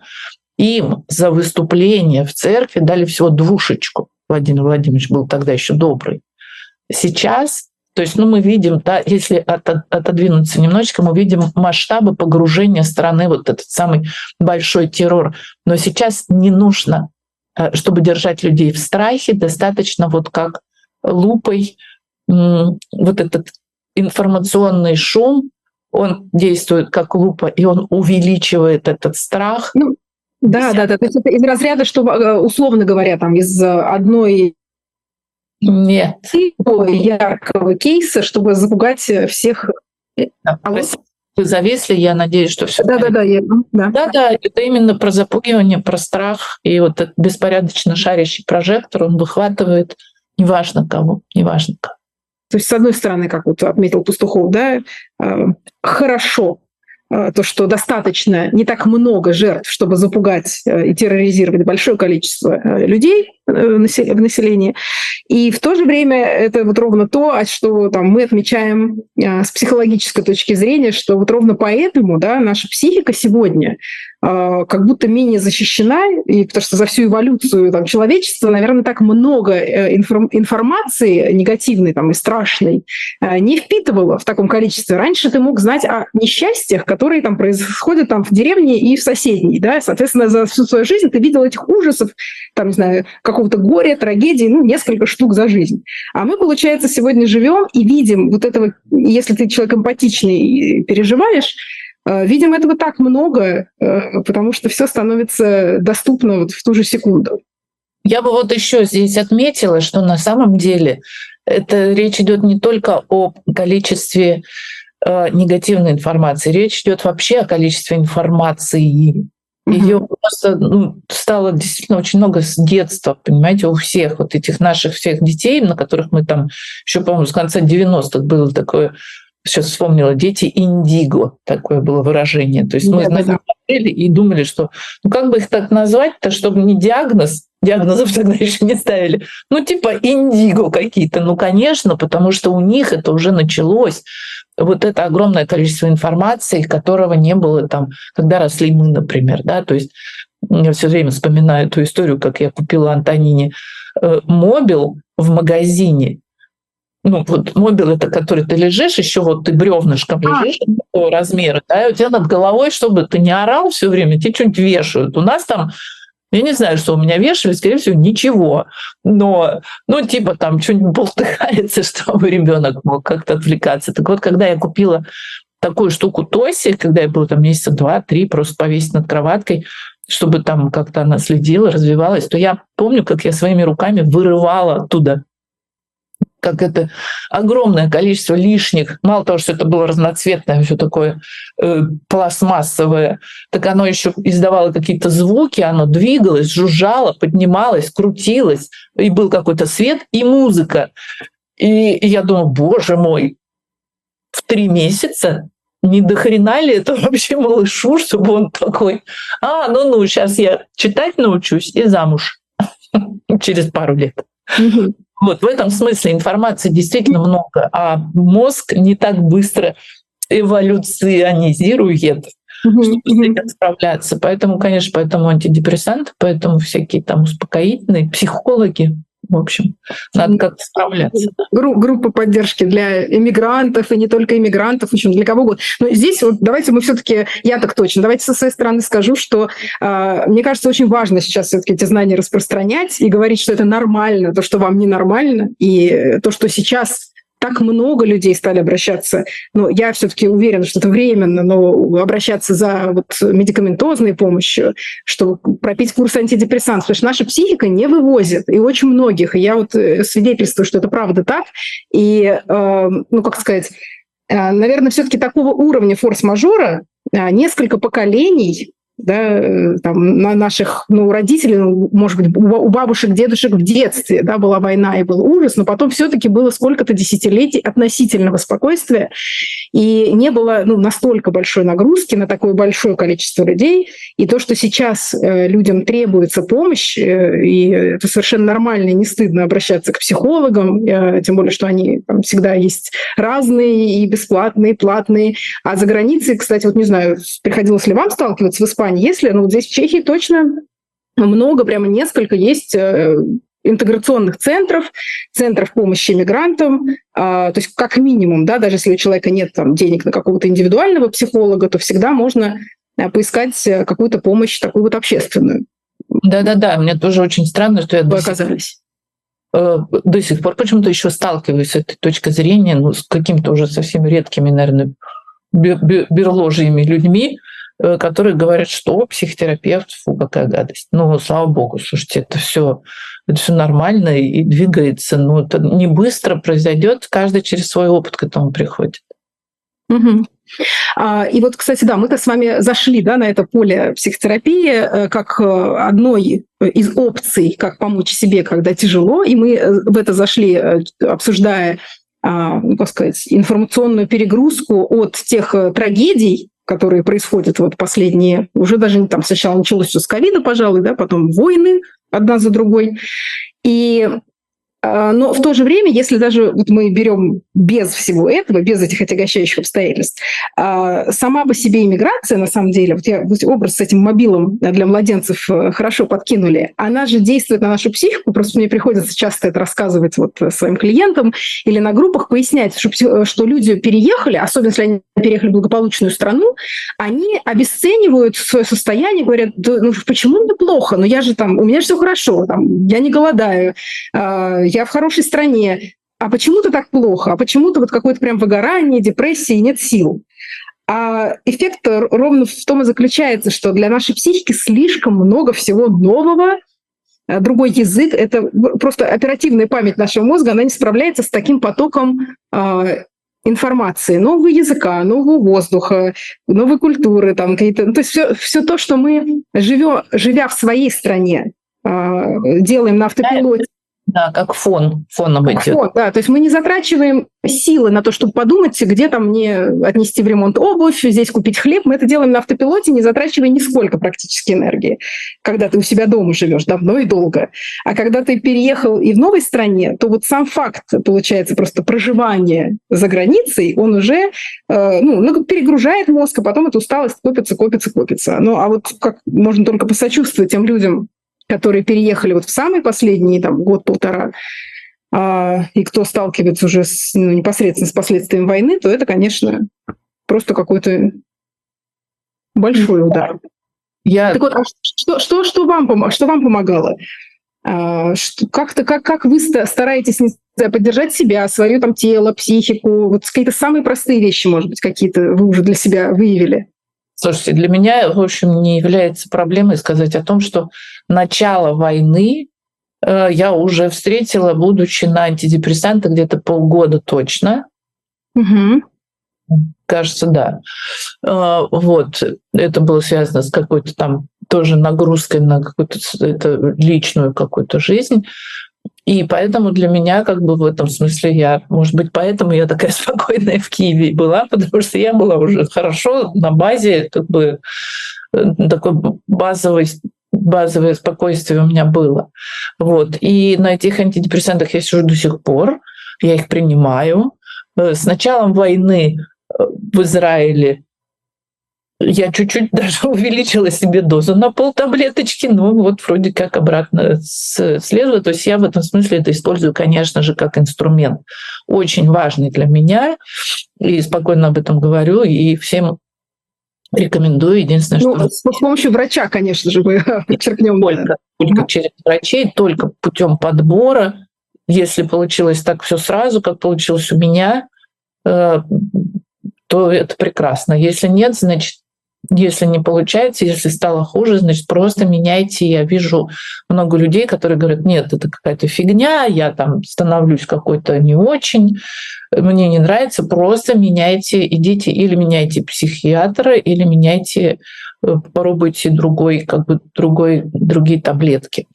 им за выступление в церкви дали всего двушечку. Владимир Владимирович был тогда еще добрый. Сейчас, то есть, ну, мы видим, да, если от, отодвинуться немножечко, мы видим масштабы погружения страны, вот этот самый большой террор. Но сейчас не нужно чтобы держать людей в страхе, достаточно вот как лупой вот этот информационный шум, он действует как лупа, и он увеличивает этот страх. Ну, да, да, да. То есть это из разряда, что, э, условно говоря, там из одной нет. яркого кейса, чтобы запугать всех. Да, а вот вы зависли, я надеюсь, что все. Да, да, да, я, да. Да, да, это именно про запугивание, про страх. И вот этот беспорядочно шарящий прожектор, он выхватывает неважно кого, неважно кого. То есть, с одной стороны, как вот отметил Пастухов, да, э, хорошо Э, то, что достаточно не так много жертв, чтобы запугать э, и терроризировать большое количество людей в населении. И в то же время это вот ровно то, а что там, мы отмечаем с психологической точки зрения, что вот ровно поэтому да, наша психика сегодня а, как будто менее защищена, и потому что за всю эволюцию там, человечества, наверное, так много э, информации негативной там, и страшной э, не впитывало в таком количестве. Раньше ты мог знать о несчастьях, которые там происходят там, в деревне и в соседней. Да? Соответственно, за всю свою жизнь ты видел этих ужасов, там, не знаю, какого-то горя, трагедии, ну, несколько штук за жизнь. А мы, получается, сегодня живем и видим вот этого, если ты человек эмпатичный переживаешь, Э, видим этого так много, э, потому что все становится доступно вот в ту же секунду. Я бы вот еще здесь отметила, что на самом деле это речь идет не только о количестве э, негативной информации, речь идет вообще о количестве информации Ее просто ну, стало действительно очень много с детства, понимаете, у всех вот этих наших всех детей, на которых мы там еще, по-моему, с конца 90-х было такое сейчас вспомнила, дети индиго, такое было выражение. То есть мы да, смотрели и думали, что ну как бы их так назвать-то, чтобы не диагноз, диагнозов тогда еще не ставили, ну типа индиго какие-то. Ну, конечно, потому что у них это уже началось. Вот это огромное количество информации, которого не было там, когда росли мы, например, да, то есть я все время вспоминаю эту историю, как я купила Антонине э, мобил в магазине, ну, вот мобил это который ты лежишь, еще вот ты бревнышком а. лежишь такого размера, да, и у тебя над головой, чтобы ты не орал все время, тебе что-нибудь вешают. У нас там я не знаю, что у меня вешали, скорее всего, ничего. Но, ну, типа там что-нибудь болтыхается, чтобы ребенок мог как-то отвлекаться. Так вот, когда я купила такую штуку Тоси, когда я была там месяца два-три, просто повесить над кроваткой, чтобы там как-то она следила, развивалась, то я помню, как я своими руками вырывала оттуда как это огромное количество лишних, мало того, что это было разноцветное, все такое э, пластмассовое, так оно еще издавало какие-то звуки, оно двигалось, жужжало, поднималось, крутилось, и был какой-то свет и музыка. И, я думаю, боже мой, в три месяца не до ли это вообще малышу, чтобы он такой, а, ну-ну, сейчас я читать научусь и замуж через пару лет. Вот в этом смысле информации действительно много, а мозг не так быстро эволюционизирует, чтобы с этим справляться. Поэтому, конечно, поэтому антидепрессанты, поэтому всякие там успокоительные, психологи, в общем, надо как-то справляться. Гру- группа поддержки для иммигрантов, и не только иммигрантов, в общем, для кого угодно. Но здесь вот давайте мы все-таки, я так точно, давайте со своей стороны скажу, что э, мне кажется, очень важно сейчас все-таки эти знания распространять и говорить, что это нормально, то, что вам ненормально, и то, что сейчас так много людей стали обращаться. Но я все-таки уверена, что это временно, но обращаться за вот медикаментозной помощью, чтобы пропить курс антидепрессантов. Потому что наша психика не вывозит, и очень многих. И я вот э, свидетельствую, что это правда так. И, э, ну, как сказать, э, наверное, все-таки такого уровня форс-мажора э, несколько поколений да, э, там, на наших ну, родителей, ну, может быть, у бабушек, дедушек в детстве да, была война и был ужас, но потом все-таки было сколько-то десятилетий относительного спокойствия, и не было ну, настолько большой нагрузки на такое большое количество людей. И то, что сейчас э, людям требуется помощь, э, и это совершенно нормально не стыдно обращаться к психологам, тем более, что они там, всегда есть разные и бесплатные, и платные. А за границей, кстати, вот не знаю, приходилось ли вам сталкиваться в Испании, Испании есть ли? Ну, вот здесь в Чехии точно много, прямо несколько есть э, интеграционных центров, центров помощи мигрантам, а, то есть как минимум, да, даже если у человека нет там, денег на какого-то индивидуального психолога, то всегда можно э, поискать э, какую-то помощь такую вот общественную. Да-да-да, мне тоже очень странно, что я Вы оказались до сих пор почему-то еще сталкиваюсь с этой точкой зрения, ну, с какими-то уже совсем редкими, наверное, берложьими людьми, которые говорят, что психотерапевт, фу, какая гадость. Ну, слава богу, слушайте, это все это все нормально и двигается. Но это не быстро произойдет, каждый через свой опыт к этому приходит. Угу. И вот, кстати, да, мы-то с вами зашли да, на это поле психотерапии э, как э, одной из опций, как помочь себе, когда тяжело, и мы в это зашли, обсуждая а, ну, как сказать, информационную перегрузку от тех трагедий, которые происходят вот последние, уже даже там сначала началось все с ковида, пожалуй, да, потом войны одна за другой. И но в то же время, если даже вот мы берем без всего этого, без этих отягощающих обстоятельств, а, сама по себе иммиграция, на самом деле, вот я вот образ с этим мобилом для младенцев э, хорошо подкинули, она же действует на нашу психику, просто мне приходится часто это рассказывать вот своим клиентам или на группах, пояснять, что, что люди переехали, особенно если они переехали в благополучную страну, они обесценивают свое состояние, говорят, да, ну почему мне плохо, ну я же там, у меня же все хорошо, там, я не голодаю, а, я в хорошей стране, а почему-то так плохо, а почему-то вот какое-то прям выгорание, депрессия, нет сил. А эффект ровно в том и заключается, что для нашей психики слишком много всего нового, а другой язык, это просто оперативная память нашего мозга, она не справляется с таким потоком э, информации, нового языка, нового воздуха, новой культуры, там какие-то, ну, то есть все, все то, что мы живем, живя в своей стране, а, делаем на автопилоте, да, как фон, фоном идет. Фон, да, то есть мы не затрачиваем силы на то, чтобы подумать, где там мне отнести в ремонт обувь, здесь купить хлеб. Мы это делаем на автопилоте, не затрачивая нисколько практически энергии, когда ты у себя дома живешь давно и долго. А когда ты переехал и в новой стране, то вот сам факт, получается, просто проживания за границей, он уже э, ну, ну, перегружает мозг, а потом эта усталость копится, копится, копится. Ну, а вот как можно только посочувствовать тем людям, которые переехали вот в самый последний там, год-полтора, а, и кто сталкивается уже с, ну, непосредственно с последствиями войны, то это, конечно, просто какой-то большой удар. Я... Так вот, а что, что, что, вам, что вам помогало? А, как-то, как, как вы стараетесь поддержать себя, свое там тело, психику? Вот какие-то самые простые вещи, может быть, какие-то вы уже для себя выявили? Слушайте, для меня, в общем, не является проблемой сказать о том, что начало войны э, я уже встретила, будучи на антидепрессантах где-то полгода точно. Угу. Кажется, да. Э, вот. Это было связано с какой-то там тоже нагрузкой на какую-то личную какую-то жизнь. И поэтому для меня, как бы в этом смысле, я, может быть, поэтому я такая спокойная в Киеве была, потому что я была уже хорошо на базе, как бы э, такой базовый базовое спокойствие у меня было. Вот. И на этих антидепрессантах я сижу до сих пор, я их принимаю. Э, с началом войны э, в Израиле я чуть-чуть даже увеличила себе дозу на пол таблеточки, но вот вроде как обратно следует. То есть я в этом смысле это использую, конечно же, как инструмент. Очень важный для меня. И спокойно об этом говорю. И всем рекомендую. Единственное, ну, что... С помощью врача, конечно же, мы подчеркнем. Только, только через врачей, только путем подбора. Если получилось так все сразу, как получилось у меня, э, то это прекрасно. Если нет, значит, если не получается, если стало хуже, значит, просто меняйте. Я вижу много людей, которые говорят, нет, это какая-то фигня, я там становлюсь какой-то не очень, мне не нравится, просто меняйте, идите или меняйте психиатра, или меняйте, попробуйте другой, как бы другой, другие таблетки.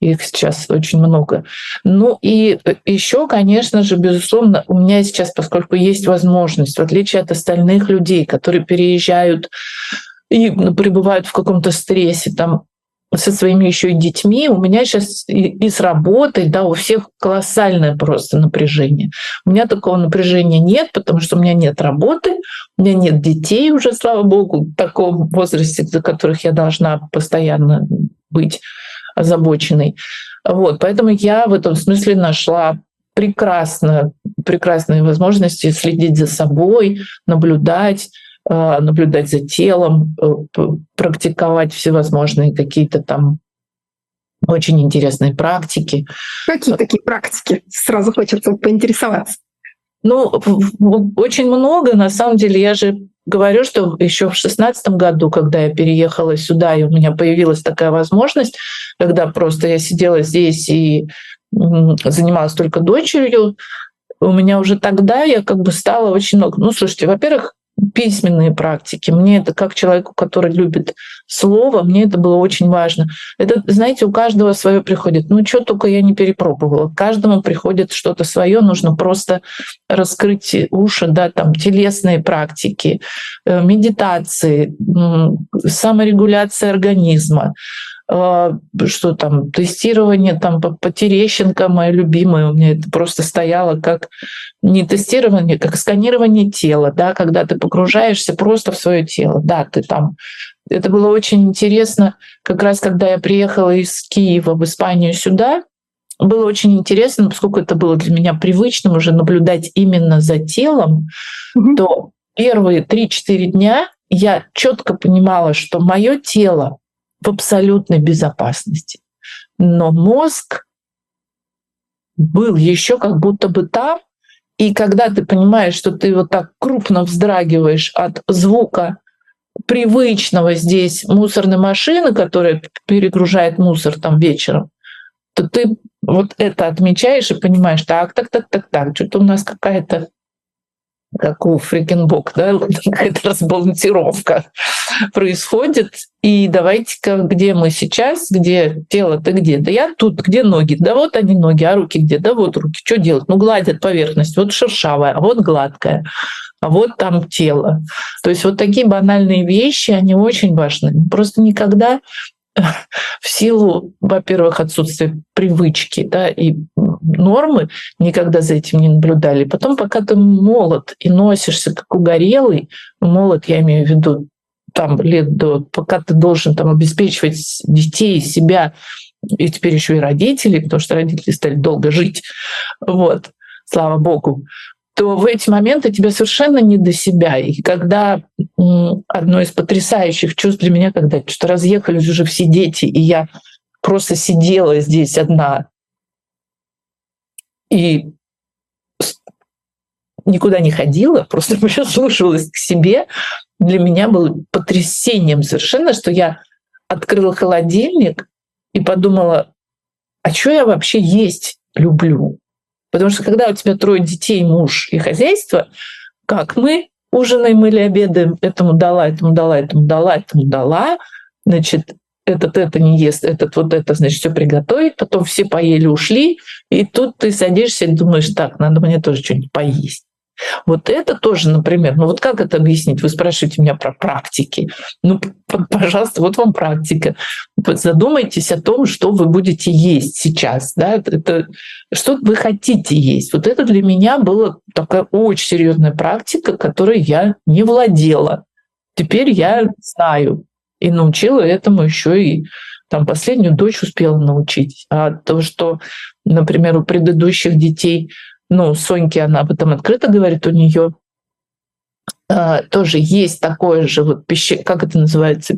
Их сейчас очень много. Ну и еще, конечно же, безусловно, у меня сейчас, поскольку есть возможность, в отличие от остальных людей, которые переезжают и пребывают в каком-то стрессе, там со своими еще и детьми. У меня сейчас и, и с работой, да, у всех колоссальное просто напряжение. У меня такого напряжения нет, потому что у меня нет работы, у меня нет детей уже, слава богу, в таком возрасте, за которых я должна постоянно быть озабоченной. Вот, поэтому я в этом смысле нашла прекрасно, прекрасные возможности следить за собой, наблюдать, наблюдать за телом, э, практиковать всевозможные какие-то там очень интересные практики. Какие такие практики? Сразу хочется поинтересоваться. Ну, очень много. На самом деле, я же говорю, что еще в шестнадцатом году, когда я переехала сюда, и у меня появилась такая возможность, когда просто я сидела здесь и занималась только дочерью, у меня уже тогда я как бы стала очень много. Ну, слушайте, во-первых, письменные практики. Мне это как человеку, который любит слово, мне это было очень важно. Это, знаете, у каждого свое приходит. Ну, что только я не перепробовала. Каждому приходит что-то свое, нужно просто раскрыть уши, да, там, телесные практики, э, медитации, саморегуляция организма, что там, тестирование там по, по Терещенко, моя любимая, у меня это просто стояло как не тестирование, как сканирование тела, да, когда ты погружаешься просто в свое тело, да, ты там это было очень интересно, как раз когда я приехала из Киева в Испанию сюда, было очень интересно, поскольку это было для меня привычным уже наблюдать именно за телом, mm-hmm. то первые 3-4 дня я четко понимала, что мое тело в абсолютной безопасности. Но мозг был еще как будто бы там, и когда ты понимаешь, что ты вот так крупно вздрагиваешь от звука привычного здесь мусорной машины, которая перегружает мусор там вечером, то ты вот это отмечаешь и понимаешь, так, так, так, так, так, что-то у нас какая-то как у Фрикенбок, да, какая-то разбалансировка происходит. И давайте-ка, где мы сейчас, где тело-то где? Да я тут, где ноги? Да вот они ноги, а руки где? Да вот руки. Что делать? Ну, гладят поверхность, вот шершавая, а вот гладкая а вот там тело. То есть вот такие банальные вещи, они очень важны. Просто никогда в силу, во-первых, отсутствия привычки да, и нормы, никогда за этим не наблюдали. Потом, пока ты молод и носишься как угорелый, молод, я имею в виду там лет до, пока ты должен там обеспечивать детей, себя, и теперь еще и родителей, потому что родители стали долго жить, вот, слава богу, то в эти моменты тебе совершенно не до себя. И когда одно из потрясающих чувств для меня, когда что разъехались уже все дети, и я просто сидела здесь одна и никуда не ходила, просто прислушивалась к себе, для меня было потрясением совершенно, что я открыла холодильник и подумала, а что я вообще есть люблю? Потому что когда у тебя трое детей, муж и хозяйство, как мы ужинаем или обедаем, этому дала, этому дала, этому дала, этому дала, значит, этот это не ест, этот вот это, значит, все приготовить, потом все поели, ушли, и тут ты садишься и думаешь, так, надо мне тоже что-нибудь поесть. Вот это тоже, например, ну вот как это объяснить? Вы спрашиваете меня про практики. Ну, пожалуйста, вот вам практика. Задумайтесь о том, что вы будете есть сейчас. Да? Это, что вы хотите есть. Вот это для меня была такая очень серьезная практика, которой я не владела. Теперь я знаю и научила этому еще и там последнюю дочь успела научить. А то, что, например, у предыдущих детей ну, Соньке она об этом открыто говорит, у нее а, тоже есть такое же вот пище, как это называется,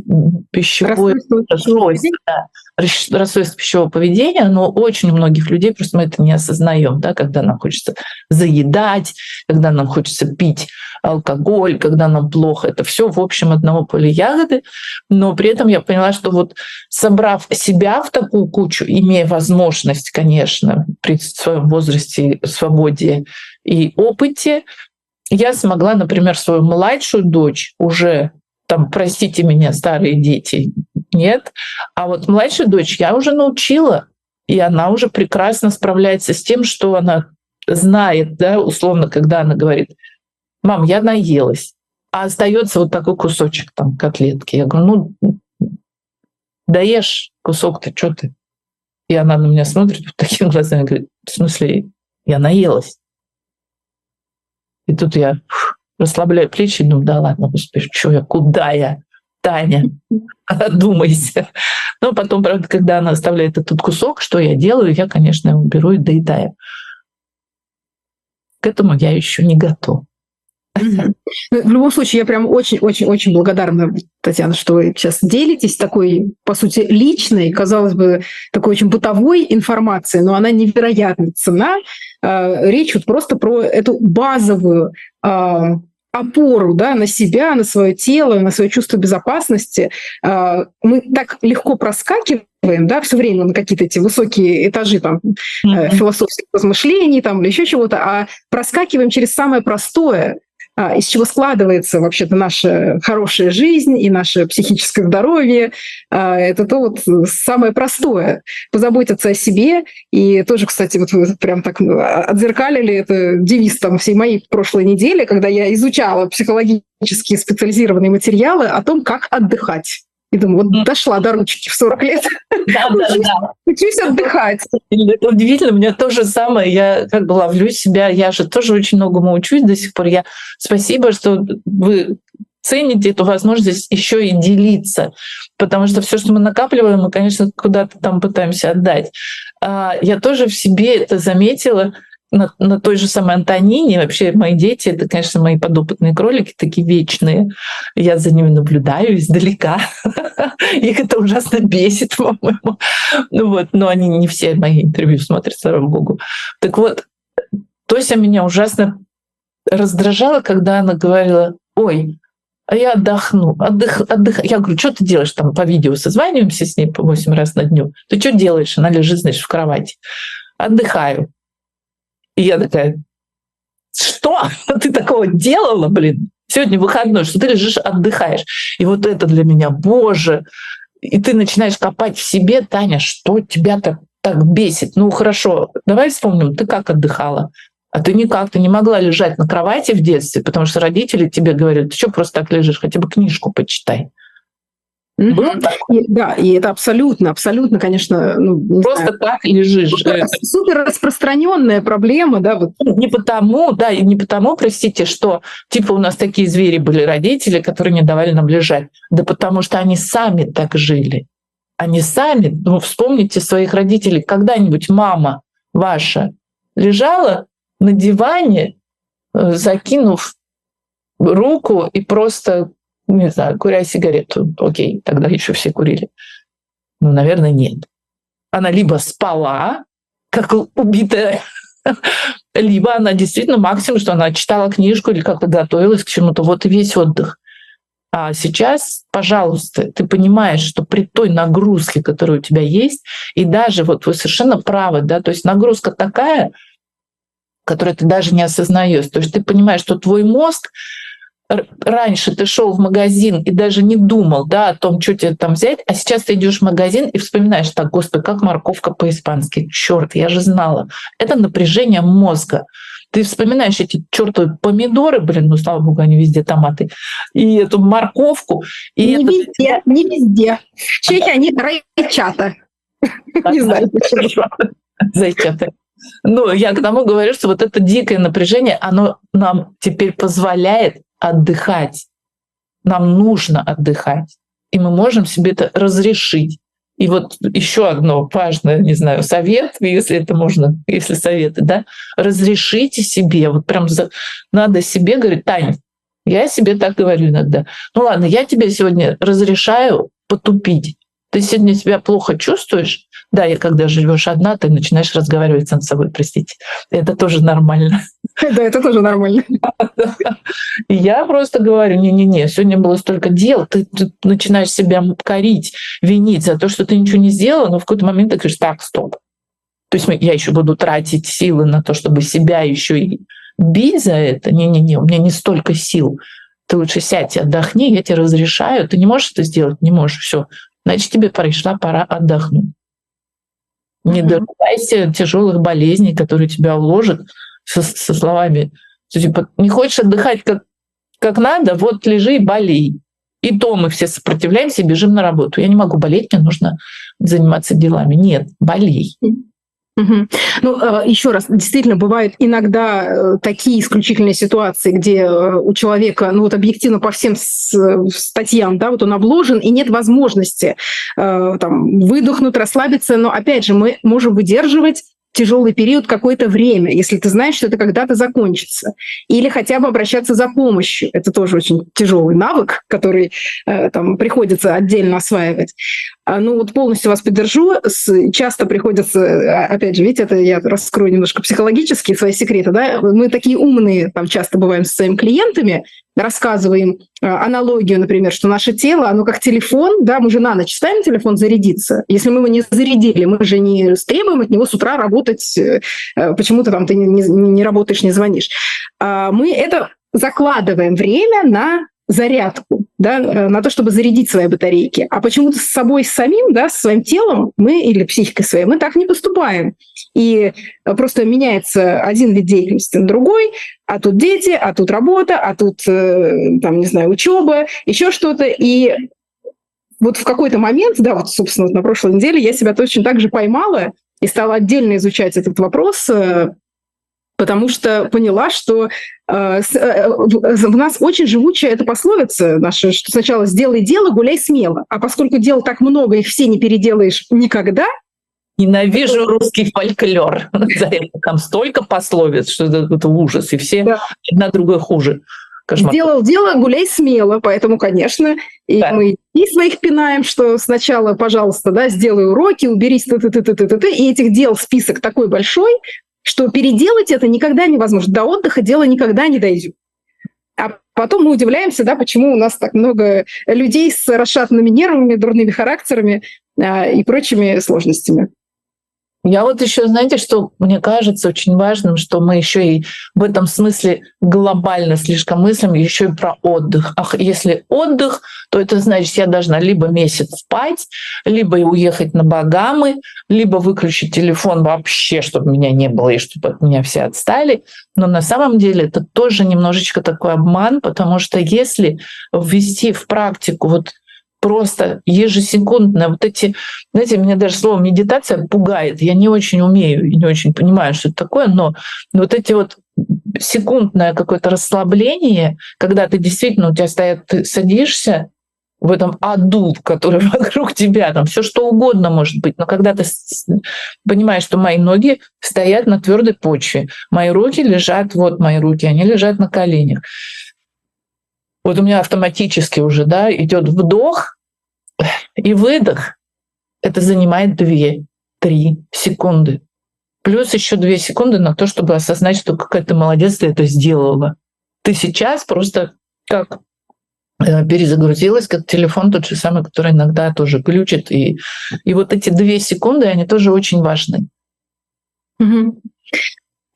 пищевое расстройство, да, расстройство пищевого поведения, но очень у многих людей просто мы это не осознаем, да, когда нам хочется заедать, когда нам хочется пить алкоголь, когда нам плохо, это все в общем одного поля ягоды, но при этом я поняла, что вот собрав себя в такую кучу, имея возможность, конечно, при своем возрасте, свободе и опыте, я смогла, например, свою младшую дочь уже там, простите меня, старые дети, нет. А вот младшую дочь я уже научила, и она уже прекрасно справляется с тем, что она знает, да, условно, когда она говорит, мам, я наелась, а остается вот такой кусочек там котлетки. Я говорю, ну, даешь кусок-то, что ты? И она на меня смотрит вот такими глазами, говорит, в смысле, я наелась. И тут я расслабляю плечи думаю, да ладно, господи, что я, куда я? Таня, одумайся. Но потом, правда, когда она оставляет этот кусок, что я делаю, я, конечно, его беру и доедаю. К этому я еще не готов. Ну, в любом случае, я прям очень-очень-очень благодарна, Татьяна, что вы сейчас делитесь такой, по сути, личной, казалось бы, такой очень бытовой информацией, но она невероятно цена. А, речь вот просто про эту базовую а, опору да, на себя, на свое тело, на свое чувство безопасности. А, мы так легко проскакиваем, да, все время на какие-то эти высокие этажи там, mm-hmm. философских размышлений там, или еще чего-то, а проскакиваем через самое простое, из чего складывается вообще-то наша хорошая жизнь и наше психическое здоровье. А, это то вот самое простое. Позаботиться о себе. И тоже, кстати, вот вы прям так ну, отзеркалили это девиз там всей моей прошлой недели, когда я изучала психологические специализированные материалы о том, как отдыхать. И думаю, вот дошла до ручки в 40 лет. Да, да, да. Учусь отдыхать. Это удивительно, у меня то же самое. Я как бы ловлю себя, я же тоже очень многому учусь до сих пор. Я спасибо, что вы цените эту возможность еще и делиться, потому что все, что мы накапливаем, мы, конечно, куда-то там пытаемся отдать. А, я тоже в себе это заметила, на, на той же самой Антонине. Вообще мои дети — это, конечно, мои подопытные кролики, такие вечные. Я за ними наблюдаю издалека. Их это ужасно бесит, по-моему. Ну вот, но они не все мои интервью смотрят, слава богу. Так вот, Тося меня ужасно раздражала, когда она говорила, ой, а я отдохну, отдых, отдых. Я говорю, что ты делаешь там по видео, созваниваемся с ней по 8 раз на дню. Ты что делаешь? Она лежит, значит, в кровати. Отдыхаю. И я такая, что? Ты такого делала, блин, сегодня выходной, что ты лежишь, отдыхаешь. И вот это для меня, боже, и ты начинаешь копать в себе, Таня, что тебя так, так бесит. Ну хорошо, давай вспомним, ты как отдыхала? А ты никак, ты не могла лежать на кровати в детстве, потому что родители тебе говорят, ты что просто так лежишь, хотя бы книжку почитай. И, да, и это абсолютно, абсолютно, конечно, ну, просто знаю, так лежишь. Супер, супер распространенная проблема, да, вот. Ну, не потому, да, и не потому, простите, что типа у нас такие звери были родители, которые не давали нам лежать, да потому что они сами так жили. Они сами, ну, вспомните своих родителей, когда-нибудь мама ваша лежала на диване, э, закинув руку и просто не знаю, куря сигарету, окей, тогда еще все курили. Ну, наверное, нет. Она либо спала, как убитая, либо она действительно максимум, что она читала книжку или как-то готовилась к чему-то. Вот и весь отдых. А сейчас, пожалуйста, ты понимаешь, что при той нагрузке, которая у тебя есть, и даже вот вы совершенно правы, да, то есть нагрузка такая, которую ты даже не осознаешь. То есть ты понимаешь, что твой мозг раньше ты шел в магазин и даже не думал да, о том, что тебе там взять, а сейчас ты идешь в магазин и вспоминаешь, так, господи, как морковка по-испански. Черт, я же знала. Это напряжение мозга. Ты вспоминаешь эти чертовы помидоры, блин, ну слава богу, они везде томаты, и эту морковку. И не это... везде, не везде. В Чехии они райчата. Не знаю почему. Зайчата. Ну, я к тому говорю, что вот это дикое напряжение, оно нам теперь позволяет отдыхать. Нам нужно отдыхать. И мы можем себе это разрешить. И вот еще одно важное, не знаю, совет, если это можно, если советы, да, разрешите себе, вот прям за, надо себе говорить, Таня, я себе так говорю иногда. Ну ладно, я тебе сегодня разрешаю потупить. Ты сегодня себя плохо чувствуешь, да, и когда живешь одна, ты начинаешь разговаривать сам с собой, простите. Это тоже нормально. Да, это тоже нормально. Я просто говорю, не-не-не, сегодня было столько дел, ты, ты начинаешь себя корить, винить за то, что ты ничего не сделала, но в какой-то момент ты говоришь, так, стоп. То есть я еще буду тратить силы на то, чтобы себя еще и бить за это. Не-не-не, у меня не столько сил. Ты лучше сядь и отдохни, я тебе разрешаю. Ты не можешь это сделать? Не можешь. Все. Значит, тебе пришла пора отдохнуть. Не дожидайся тяжелых болезней, которые тебя уложат со, со словами, типа, не хочешь отдыхать как, как надо, вот лежи и болей. И то мы все сопротивляемся и бежим на работу. Я не могу болеть, мне нужно заниматься делами. Нет, болей. Угу. Ну, э, еще раз, действительно, бывают иногда э, такие исключительные ситуации, где э, у человека, ну вот объективно по всем статьям, да, вот он обложен, и нет возможности там, выдохнуть, расслабиться, но опять же, мы можем выдерживать тяжелый период какое-то время, если ты знаешь, что это когда-то закончится. Или хотя бы обращаться за помощью. Это тоже очень тяжелый навык, который э, там приходится отдельно осваивать. А, ну вот полностью вас поддержу. Часто приходится, а, опять же, видите, это я раскрою немножко психологические свои секреты, да, мы такие умные там часто бываем с своими клиентами, рассказываем э, аналогию, например, что наше тело, оно как телефон, да, мы же на ночь ставим телефон зарядиться. Если мы его не зарядили, мы же не требуем от него с утра работать, э, э, почему-то там ты не, не, не работаешь, не звонишь. А мы это закладываем время на зарядку, да, на то, чтобы зарядить свои батарейки. А почему-то с собой самим, да, с своим телом мы или психикой своей, мы так не поступаем. И просто меняется один вид деятельности на другой, а тут дети, а тут работа, а тут, э, там, не знаю, учеба, еще что-то. И вот в какой-то момент, да, вот, собственно, вот на прошлой неделе я себя точно так же поймала и стала отдельно изучать этот вопрос, э, потому что поняла, что э, э, в нас очень живучая эта пословица наша, что сначала сделай дело, гуляй смело. А поскольку дел так много, их все не переделаешь никогда, Ненавижу русский фольклор. Там столько пословиц, что это, это ужас, и все да. одна другая хуже. Кошмар. Сделал дело, гуляй смело, поэтому, конечно, и да. мы и своих пинаем, что сначала, пожалуйста, да, сделай уроки, уберись, т -т -т -т -т -т -т, и этих дел список такой большой, что переделать это никогда невозможно. До отдыха дело никогда не дойдет. А потом мы удивляемся, да, почему у нас так много людей с расшатанными нервами, дурными характерами а, и прочими сложностями. Я вот еще, знаете, что мне кажется очень важным, что мы еще и в этом смысле глобально слишком мыслим еще и про отдых. Ах, если отдых, то это значит, я должна либо месяц спать, либо уехать на Багамы, либо выключить телефон вообще, чтобы меня не было и чтобы от меня все отстали. Но на самом деле это тоже немножечко такой обман, потому что если ввести в практику вот просто ежесекундно. Вот эти, знаете, меня даже слово медитация пугает. Я не очень умею и не очень понимаю, что это такое, но вот эти вот секундное какое-то расслабление, когда ты действительно у тебя стоят, ты садишься в этом аду, который вокруг тебя, там все что угодно может быть, но когда ты понимаешь, что мои ноги стоят на твердой почве, мои руки лежат, вот мои руки, они лежат на коленях. Вот у меня автоматически уже да, идет вдох, и выдох — это занимает 2-3 секунды. Плюс еще 2 секунды на то, чтобы осознать, что какая то молодец, ты это сделала. Ты сейчас просто как э, перезагрузилась, как телефон тот же самый, который иногда тоже глючит. И, и вот эти две секунды, они тоже очень важны. Угу.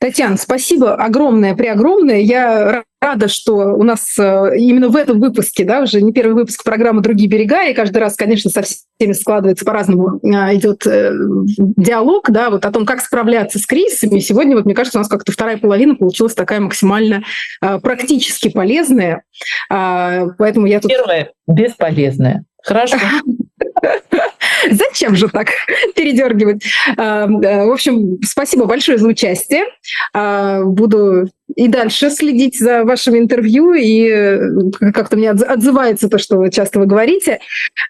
Татьяна, спасибо огромное, преогромное. Я рада, что у нас э, именно в этом выпуске, да, уже не первый выпуск программы «Другие берега», и каждый раз, конечно, со всеми складывается по-разному, а, идет э, диалог, да, вот о том, как справляться с кризисами. сегодня, вот, мне кажется, у нас как-то вторая половина получилась такая максимально практически полезная. А, поэтому я тут... Первая – бесполезная. Хорошо. Зачем же так передергивать? А, в общем, спасибо большое за участие. А, буду и дальше следить за вашими интервью, и э, как-то мне отзывается то, что часто вы говорите.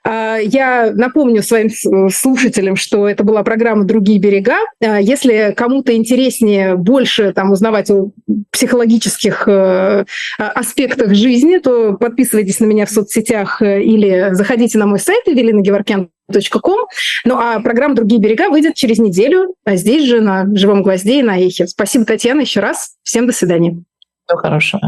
А, я напомню своим слушателям, что это была программа «Другие берега». Если кому-то интереснее больше там, узнавать о психологических э, аспектах жизни, то подписывайтесь на меня в соцсетях э, или заходите на мой сайт Эвелина Геворкян ком. Ну а программа «Другие берега» выйдет через неделю, а здесь же на «Живом гвозде» и на «Эхе». Спасибо, Татьяна, еще раз. Всем до свидания. Всего хорошего.